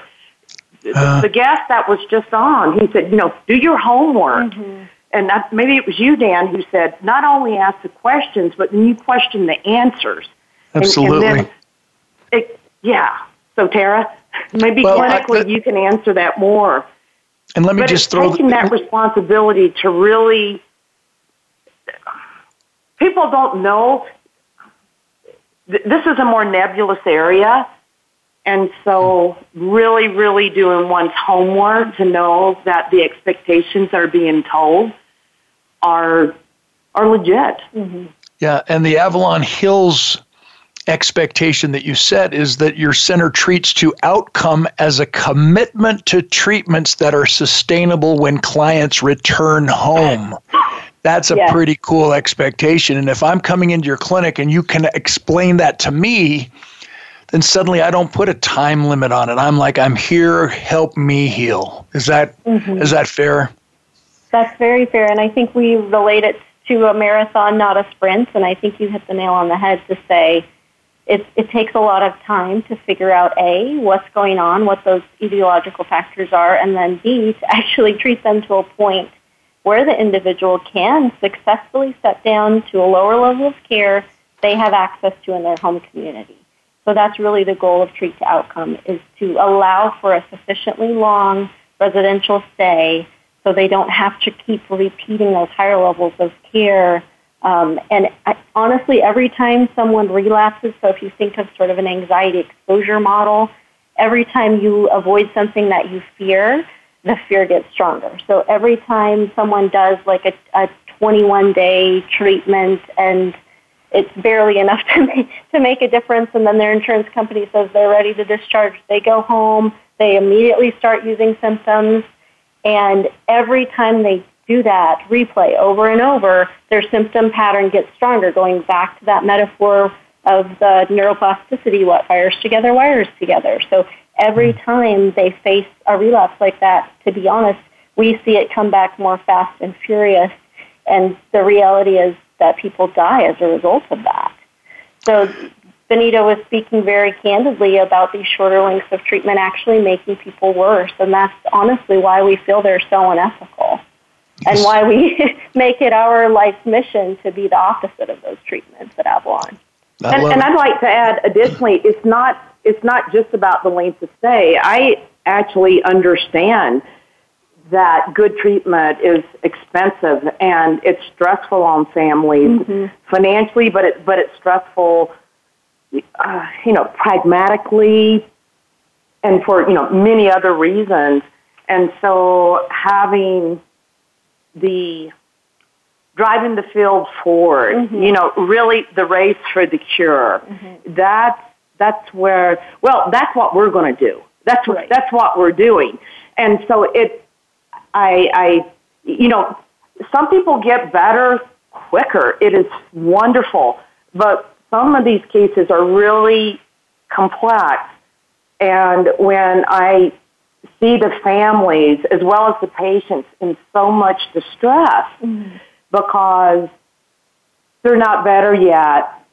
Uh, the guest that was just on, he said, you know, do your homework. Mm-hmm. And that, maybe it was you, Dan, who said, not only ask the questions, but then you question the answers. Absolutely. And, and it, yeah. So, Tara? Maybe well, clinically the, you can answer that more. And let me but just throw taking the, that responsibility to really. People don't know. This is a more nebulous area, and so really, really doing one's homework to know that the expectations that are being told are are legit. Mm-hmm. Yeah, and the Avalon Hills expectation that you set is that your center treats to outcome as a commitment to treatments that are sustainable when clients return home. That's a yes. pretty cool expectation. And if I'm coming into your clinic and you can explain that to me, then suddenly I don't put a time limit on it. I'm like, I'm here, help me heal. Is that mm-hmm. is that fair? That's very fair. And I think we relate it to a marathon, not a sprint. And I think you hit the nail on the head to say it, it takes a lot of time to figure out A, what's going on, what those etiological factors are, and then B, to actually treat them to a point where the individual can successfully step down to a lower level of care they have access to in their home community. So that's really the goal of Treat to Outcome is to allow for a sufficiently long residential stay so they don't have to keep repeating those higher levels of care um, and I, honestly, every time someone relapses, so if you think of sort of an anxiety exposure model, every time you avoid something that you fear, the fear gets stronger. So every time someone does like a, a 21 day treatment and it's barely enough to make, to make a difference, and then their insurance company says they're ready to discharge, they go home, they immediately start using symptoms, And every time they do that replay over and over, their symptom pattern gets stronger, going back to that metaphor of the neuroplasticity, what fires together wires together. So every hmm. time they face a relapse like that, to be honest, we see it come back more fast and furious. And the reality is that people die as a result of that. So Benita was speaking very candidly about these shorter lengths of treatment actually making people worse. And that's honestly why we feel they're so unethical and why we make it our life's mission to be the opposite of those treatments at Avalon. And, and I'd like to add, additionally, it's not it's not just about the length of stay. I actually understand that good treatment is expensive and it's stressful on families mm-hmm. financially, but it but it's stressful, uh, you know, pragmatically, and for you know many other reasons. And so having the driving the field forward, mm-hmm. you know, really the race for the cure. Mm-hmm. That's that's where well, that's what we're going to do. That's what right. that's what we're doing. And so it I I you know, some people get better quicker. It is wonderful, but some of these cases are really complex. And when I see the families as well as the patients in so much distress, mm-hmm because they're not better yet.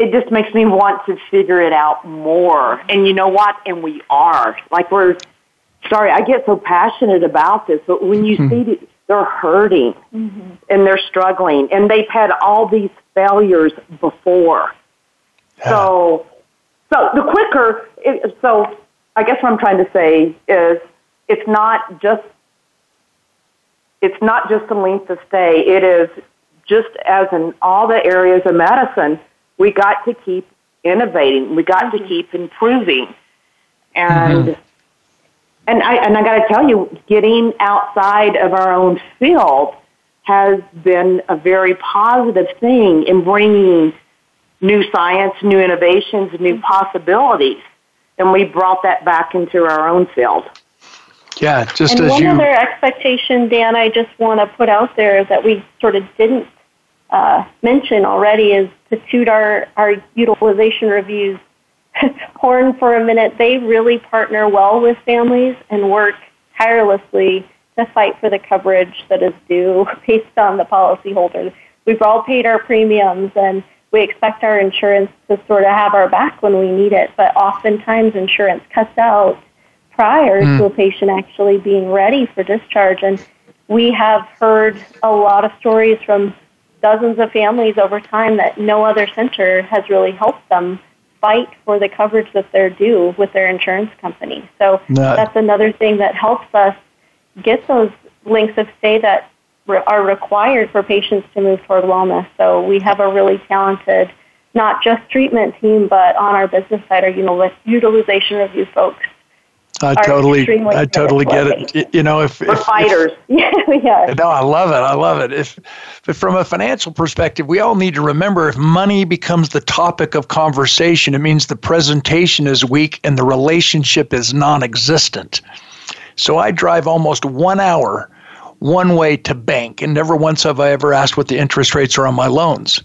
It just makes me want to figure it out more. And you know what? And we are. Like we're, sorry, I get so passionate about this, but when you mm-hmm. see they're hurting mm-hmm. and they're struggling and they've had all these failures before. Yeah. So, so the quicker, it, so I guess what I'm trying to say is it's not just it's not just the length of stay. It is just as in all the areas of medicine, we got to keep innovating. We got mm-hmm. to keep improving. And mm-hmm. and I and I got to tell you, getting outside of our own field has been a very positive thing in bringing new science, new innovations, new mm-hmm. possibilities. And we brought that back into our own field. Yeah, just and as one you. other expectation, Dan, I just want to put out there that we sort of didn't uh, mention already is to toot our, our utilization reviews horn for a minute. They really partner well with families and work tirelessly to fight for the coverage that is due based on the policyholder. We've all paid our premiums and we expect our insurance to sort of have our back when we need it, but oftentimes insurance cuts out prior mm. to a patient actually being ready for discharge. And we have heard a lot of stories from dozens of families over time that no other center has really helped them fight for the coverage that they're due with their insurance company. So no. that's another thing that helps us get those lengths of stay that re- are required for patients to move toward wellness. So we have a really talented, not just treatment team, but on our business side, our utilization review folks I totally, I totally get it. You know, if, if, fighters, if, yeah, no, I love it. I love it. If, but from a financial perspective, we all need to remember if money becomes the topic of conversation, it means the presentation is weak and the relationship is non-existent. So I drive almost one hour one way to bank, and never once have I ever asked what the interest rates are on my loans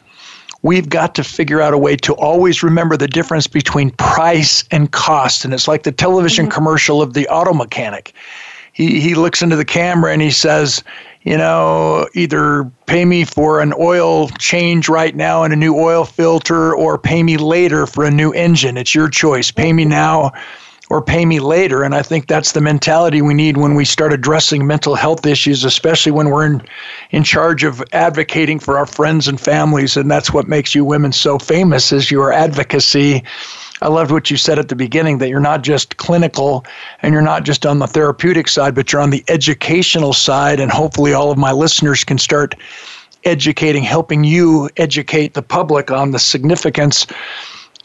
we've got to figure out a way to always remember the difference between price and cost. And it's like the television mm-hmm. commercial of the auto mechanic. He, he looks into the camera and he says, you know, either pay me for an oil change right now and a new oil filter or pay me later for a new engine. It's your choice. Pay me now or pay me later. And I think that's the mentality we need when we start addressing mental health issues, especially when we're in, in charge of advocating for our friends and families. And that's what makes you women so famous is your advocacy. I loved what you said at the beginning that you're not just clinical and you're not just on the therapeutic side, but you're on the educational side. And hopefully all of my listeners can start educating, helping you educate the public on the significance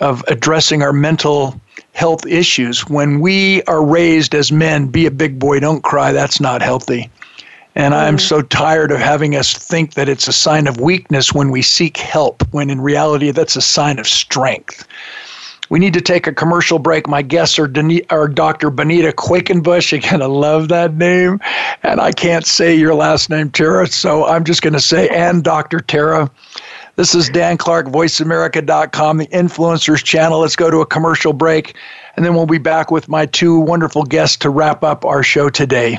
of addressing our mental health issues. When we are raised as men, be a big boy, don't cry, that's not healthy. And I'm mm. so tired of having us think that it's a sign of weakness when we seek help, when in reality, that's a sign of strength. We need to take a commercial break. My guests are, Den- are Dr. Benita Quakenbush. Again, I love that name. And I can't say your last name, Tara, so I'm just going to say, and Dr. Tara. This is Dan Clark, VoiceAmerica.com, the Influencers channel. Let's go to a commercial break, and then we'll be back with my two wonderful guests to wrap up our show today.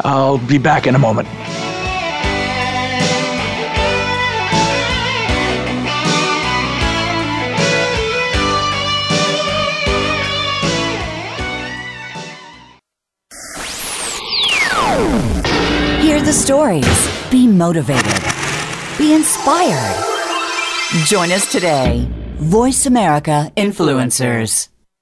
I'll be back in a moment. Hear the stories. Be motivated. Be inspired. Join us today. Voice America Influencers.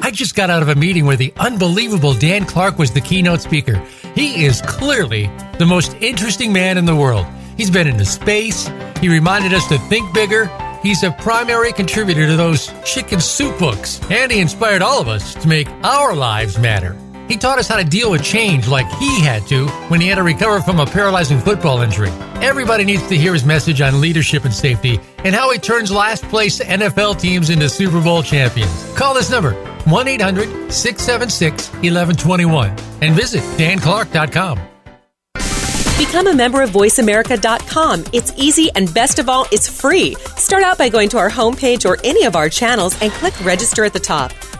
I just got out of a meeting where the unbelievable Dan Clark was the keynote speaker. He is clearly the most interesting man in the world. He's been into space. He reminded us to think bigger. He's a primary contributor to those chicken soup books, and he inspired all of us to make our lives matter. He taught us how to deal with change like he had to when he had to recover from a paralyzing football injury. Everybody needs to hear his message on leadership and safety and how he turns last place NFL teams into Super Bowl champions. Call this number 1 800 676 1121 and visit danclark.com. Become a member of VoiceAmerica.com. It's easy and best of all, it's free. Start out by going to our homepage or any of our channels and click register at the top.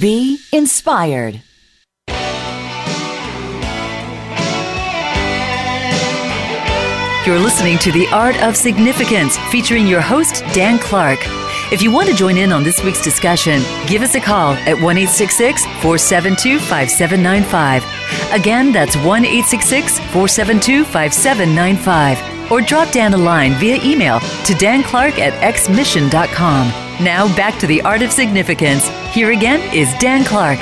Be inspired. You're listening to The Art of Significance featuring your host, Dan Clark. If you want to join in on this week's discussion, give us a call at 1 472 5795. Again, that's 1 472 5795. Or drop Dan a line via email to danclark at xmission.com. Now back to the art of significance. Here again is Dan Clark.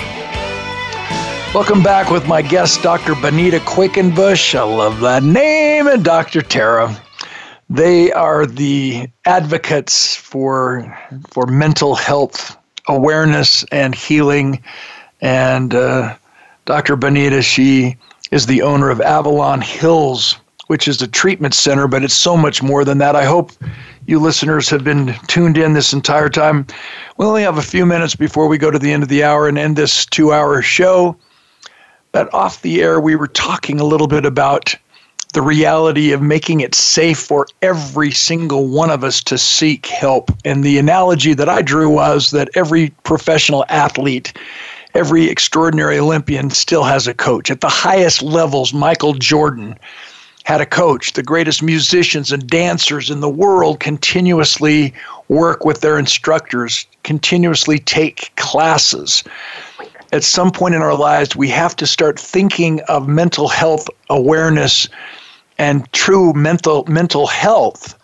Welcome back with my guest, Dr. Benita Quakenbush. I love that name, and Dr. Tara. They are the advocates for for mental health awareness and healing. And uh, Dr. Benita, she is the owner of Avalon Hills, which is a treatment center, but it's so much more than that. I hope you listeners have been tuned in this entire time. We only have a few minutes before we go to the end of the hour and end this two hour show. But off the air, we were talking a little bit about the reality of making it safe for every single one of us to seek help. And the analogy that I drew was that every professional athlete, every extraordinary Olympian still has a coach. At the highest levels, Michael Jordan had a coach. The greatest musicians and dancers in the world continuously work with their instructors, continuously take classes at some point in our lives, we have to start thinking of mental health awareness and true mental mental health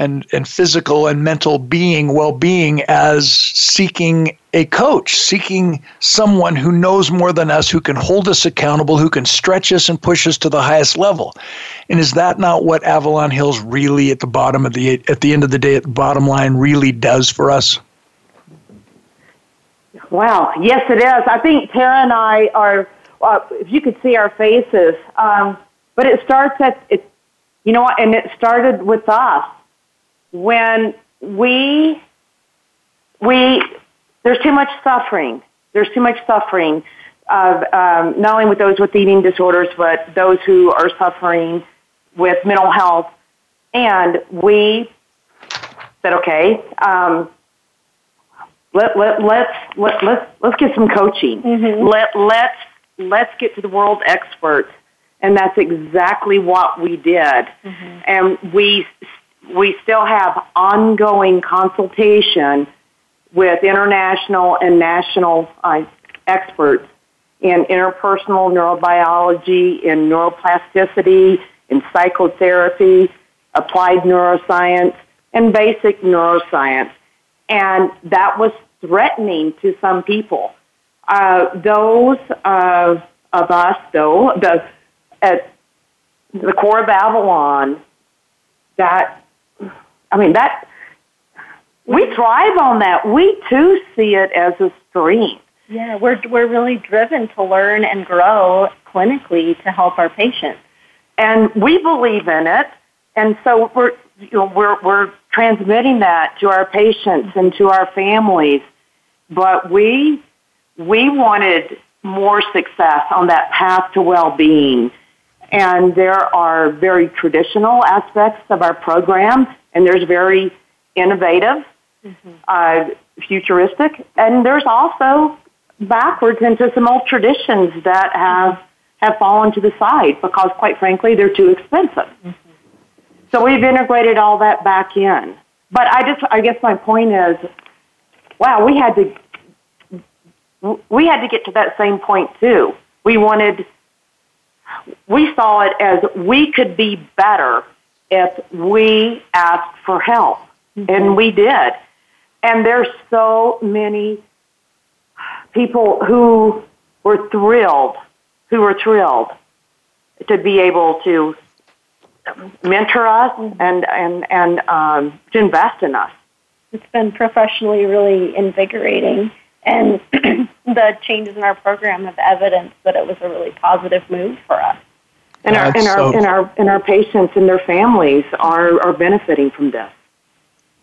and, and physical and mental being, well being, as seeking a coach, seeking someone who knows more than us, who can hold us accountable, who can stretch us and push us to the highest level. And is that not what Avalon Hills really, at the bottom of the at the end of the day, at the bottom line, really does for us? Wow. Yes, it is. I think Tara and I are uh, if you could see our faces. Um, but it starts at it, you know, and it started with us when we we there's too much suffering. There's too much suffering of um, not only with those with eating disorders, but those who are suffering with mental health. And we said, okay, um, let, let, let's, let, let's, let's get some coaching. Mm-hmm. Let, let's, let's get to the world experts. And that's exactly what we did. Mm-hmm. And we, we still have ongoing consultation with international and national uh, experts in interpersonal neurobiology, in neuroplasticity, in psychotherapy, applied neuroscience, and basic neuroscience. And that was threatening to some people. Uh, those of us, though, the, at the core of Avalon, that, I mean, that, we thrive on that. We too see it as a strength. Yeah, we're, we're really driven to learn and grow clinically to help our patients. And we believe in it. And so we're, you know, we're, we're transmitting that to our patients and to our families. But we, we wanted more success on that path to well-being. And there are very traditional aspects of our program, and there's very innovative, mm-hmm. uh, futuristic, and there's also backwards into some old traditions that have have fallen to the side because, quite frankly, they're too expensive. Mm-hmm. So we've integrated all that back in. But I just, I guess my point is, wow, we had to, we had to get to that same point too. We wanted, we saw it as we could be better if we asked for help. Mm-hmm. And we did. And there's so many people who were thrilled, who were thrilled to be able to mentor us and and and um, to invest in us. It's been professionally really invigorating, and the changes in our program have evidence that it was a really positive move for us. And our and our, so and our and our patients and their families are are benefiting from this.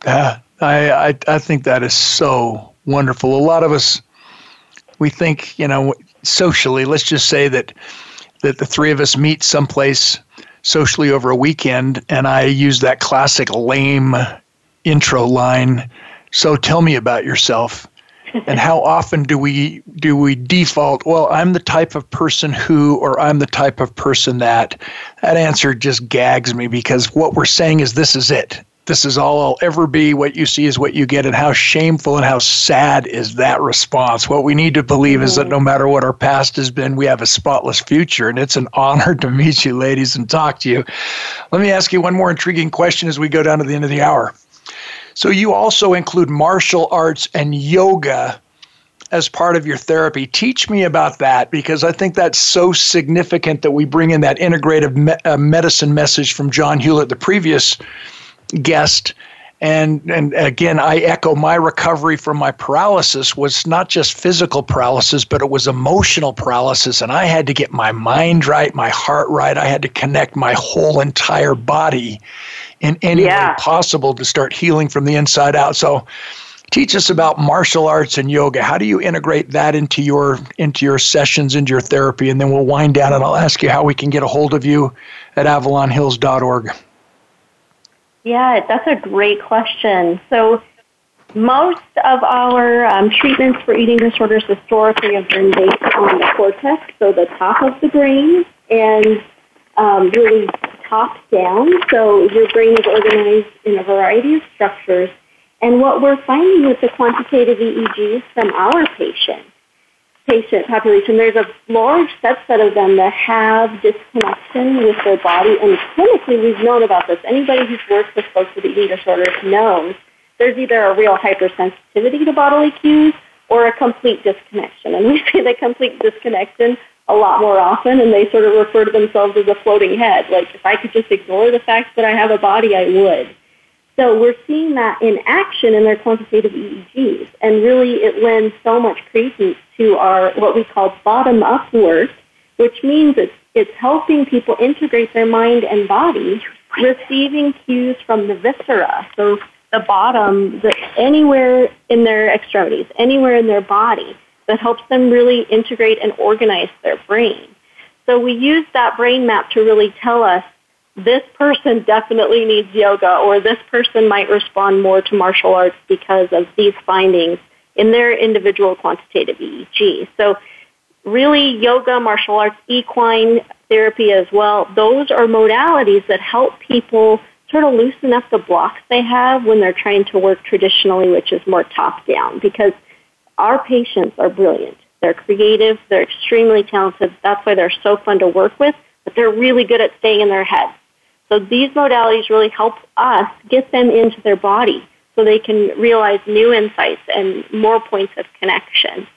Yeah, I, I I think that is so wonderful. A lot of us we think, you know, socially, let's just say that that the three of us meet someplace socially over a weekend, and I use that classic lame intro line. So tell me about yourself. and how often do we do we default well i'm the type of person who or i'm the type of person that that answer just gags me because what we're saying is this is it this is all I'll ever be. What you see is what you get. And how shameful and how sad is that response? What we need to believe is that no matter what our past has been, we have a spotless future. And it's an honor to meet you, ladies, and talk to you. Let me ask you one more intriguing question as we go down to the end of the hour. So, you also include martial arts and yoga as part of your therapy. Teach me about that because I think that's so significant that we bring in that integrative me- uh, medicine message from John Hewlett, the previous guest. And and again i echo my recovery from my paralysis was not just physical paralysis but it was emotional paralysis. And i had to get my mind right my heart right. I had to connect my whole entire body in any yeah. way possible to start healing from the inside out so teach us about martial arts and yoga how do you integrate that into your into your sessions into your therapy and then we'll wind down and i'll ask you how we can get a hold of you at avalonhills.org yeah, that's a great question. So, most of our um, treatments for eating disorders historically have been based on the cortex, so the top of the brain, and um, really top down. So, your brain is organized in a variety of structures. And what we're finding with the quantitative EEGs from our patients patient population, there's a large subset of them that have disconnection with their body, and clinically we've known about this. Anybody who's worked with folks with eating disorders knows there's either a real hypersensitivity to bodily cues or a complete disconnection. And we see the complete disconnection a lot more often, and they sort of refer to themselves as a floating head. Like, if I could just ignore the fact that I have a body, I would. So we're seeing that in action in their quantitative EEGs, and really it lends so much credence to our what we call bottom-up work which means it's, it's helping people integrate their mind and body, receiving cues from the viscera. So the bottom, the, anywhere in their extremities, anywhere in their body that helps them really integrate and organize their brain. So we use that brain map to really tell us this person definitely needs yoga or this person might respond more to martial arts because of these findings in their individual quantitative EEG. So really yoga, martial arts, equine therapy as well, those are modalities that help people sort of loosen up the blocks they have when they're trying to work traditionally, which is more top down, because our patients are brilliant. They're creative, they're extremely talented. That's why they're so fun to work with, but they're really good at staying in their heads. So these modalities really help us get them into their body so they can realize new insights and more points of connection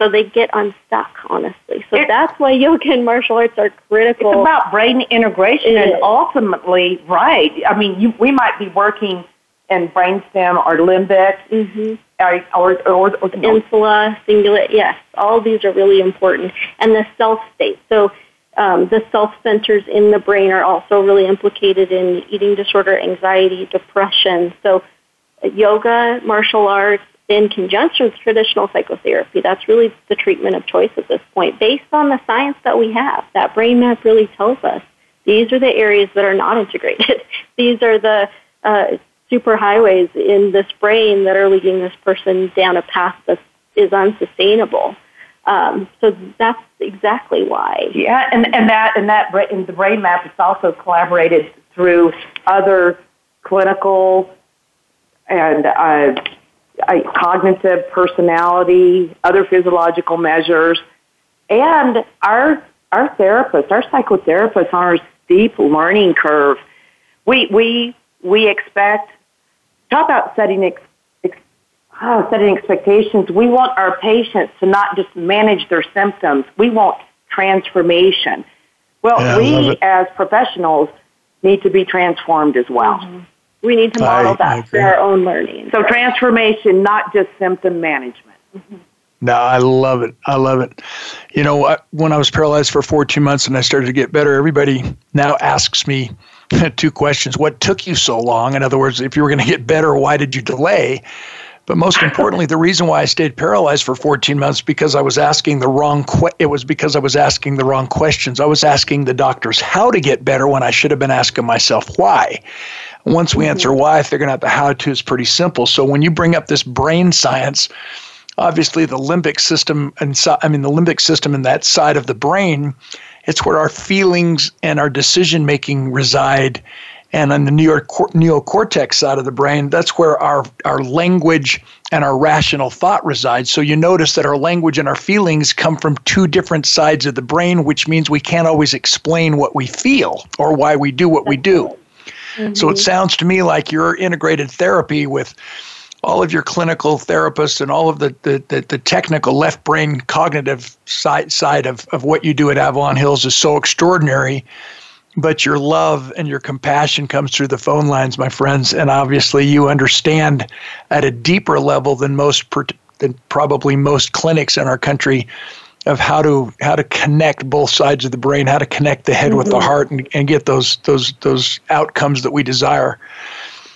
so they get unstuck, honestly. So that's why yoga and martial arts are critical. It's about brain integration and ultimately, right. I mean, you, we might be working in brainstem or limbic mm-hmm. or, or, or, or insula, cingulate, yes. All of these are really important. And the self state. So um, the self centers in the brain are also really implicated in eating disorder, anxiety, depression. So yoga, martial arts, in conjunction with traditional psychotherapy. That's really the treatment of choice at this point, based on the science that we have. That brain map really tells us these are the areas that are not integrated. these are the uh, superhighways in this brain that are leading this person down a path that is unsustainable. Um, so that's exactly why. Yeah, and, and that and that in the brain map is also collaborated through other clinical and uh, cognitive personality, other physiological measures, and our our therapists, our psychotherapists on our steep learning curve. We we we expect talk about setting ex, ex, oh, setting expectations. We want our patients to not just manage their symptoms. We want transformation. Well, yeah, we as professionals need to be transformed as well. Mm-hmm. We need to model I, that for our own learning. So transformation, not just symptom management. Mm-hmm. No, I love it. I love it. You know, when I was paralyzed for 14 months and I started to get better, everybody now asks me two questions. What took you so long? In other words, if you were going to get better, why did you delay? But most importantly, the reason why I stayed paralyzed for 14 months because I was asking the wrong que- it was because I was asking the wrong questions. I was asking the doctors how to get better when I should have been asking myself why. Once we answer why, figuring out the how to is pretty simple. So when you bring up this brain science, obviously the limbic system and I mean the limbic system in that side of the brain, it's where our feelings and our decision making reside. And on the New York cor- neocortex side of the brain, that's where our, our language and our rational thought resides. So you notice that our language and our feelings come from two different sides of the brain, which means we can't always explain what we feel or why we do what we do. Mm-hmm. So it mm-hmm. sounds to me like your integrated therapy with all of your clinical therapists and all of the, the, the, the, technical left brain cognitive side, side of, of what you do at Avalon Hills is so extraordinary. But your love and your compassion comes through the phone lines, my friends. And obviously, you understand at a deeper level than most, than probably most clinics in our country of how to how to connect both sides of the brain, how to connect the head mm-hmm. with the mm-hmm. heart, and, and get those those those outcomes that we desire.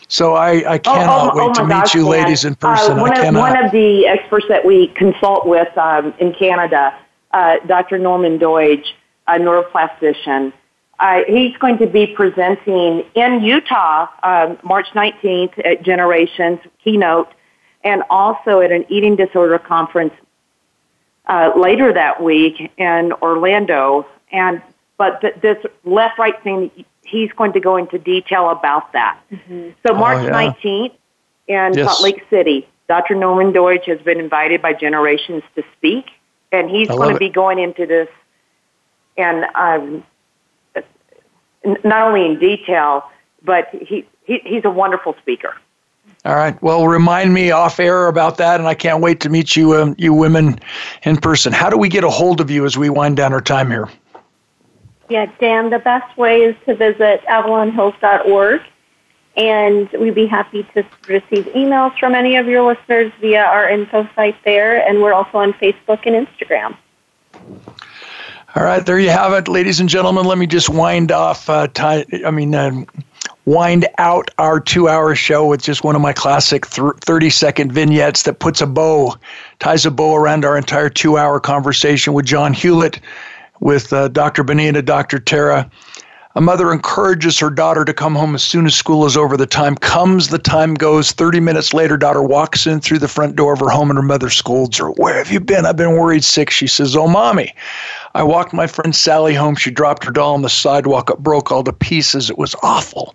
So I, I oh, cannot oh, oh, wait oh to meet gosh, you ladies in uh, person. Uh, one, of, one of the experts that we consult with um, in Canada, uh, Dr. Norman Doidge, a neuroplastician, uh, he's going to be presenting in Utah um, March 19th at Generations Keynote and also at an eating disorder conference uh, later that week in Orlando. And but th- this left right thing, he's going to go into detail about that. Mm-hmm. So March oh, yeah. 19th in yes. Salt Lake City, Dr. Norman Doidge has been invited by Generations to speak, and he's going to be going into this and um, not only in detail, but he, he he's a wonderful speaker. All right. Well, remind me off air about that, and I can't wait to meet you, um, you women, in person. How do we get a hold of you as we wind down our time here? Yeah, Dan, the best way is to visit avalonhills.org, and we'd be happy to receive emails from any of your listeners via our info site there, and we're also on Facebook and Instagram. All right, there you have it, ladies and gentlemen. Let me just wind off. Uh, I mean, uh, wind out our two-hour show with just one of my classic thirty-second vignettes that puts a bow, ties a bow around our entire two-hour conversation with John Hewlett, with uh, Dr. Benita, Dr. Tara. A mother encourages her daughter to come home as soon as school is over. The time comes, the time goes. 30 minutes later, daughter walks in through the front door of her home and her mother scolds her. Where have you been? I've been worried sick. She says, Oh, mommy. I walked my friend Sally home. She dropped her doll on the sidewalk. It broke all to pieces. It was awful.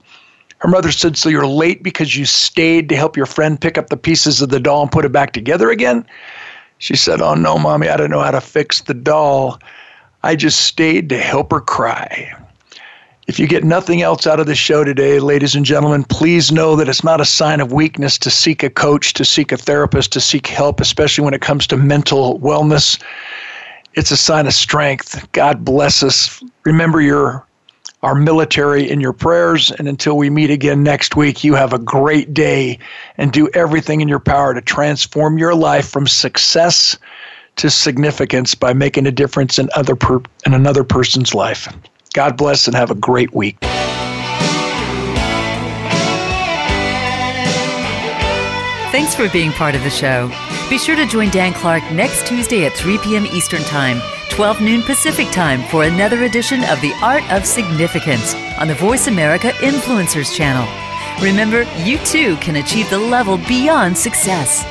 Her mother said, So you're late because you stayed to help your friend pick up the pieces of the doll and put it back together again? She said, Oh, no, mommy. I don't know how to fix the doll. I just stayed to help her cry. If you get nothing else out of the show today, ladies and gentlemen, please know that it's not a sign of weakness to seek a coach, to seek a therapist, to seek help, especially when it comes to mental wellness. It's a sign of strength. God bless us. Remember your our military in your prayers. And until we meet again next week, you have a great day and do everything in your power to transform your life from success to significance by making a difference in other per- in another person's life. God bless and have a great week. Thanks for being part of the show. Be sure to join Dan Clark next Tuesday at 3 p.m. Eastern Time, 12 noon Pacific Time for another edition of The Art of Significance on the Voice America Influencers channel. Remember, you too can achieve the level beyond success.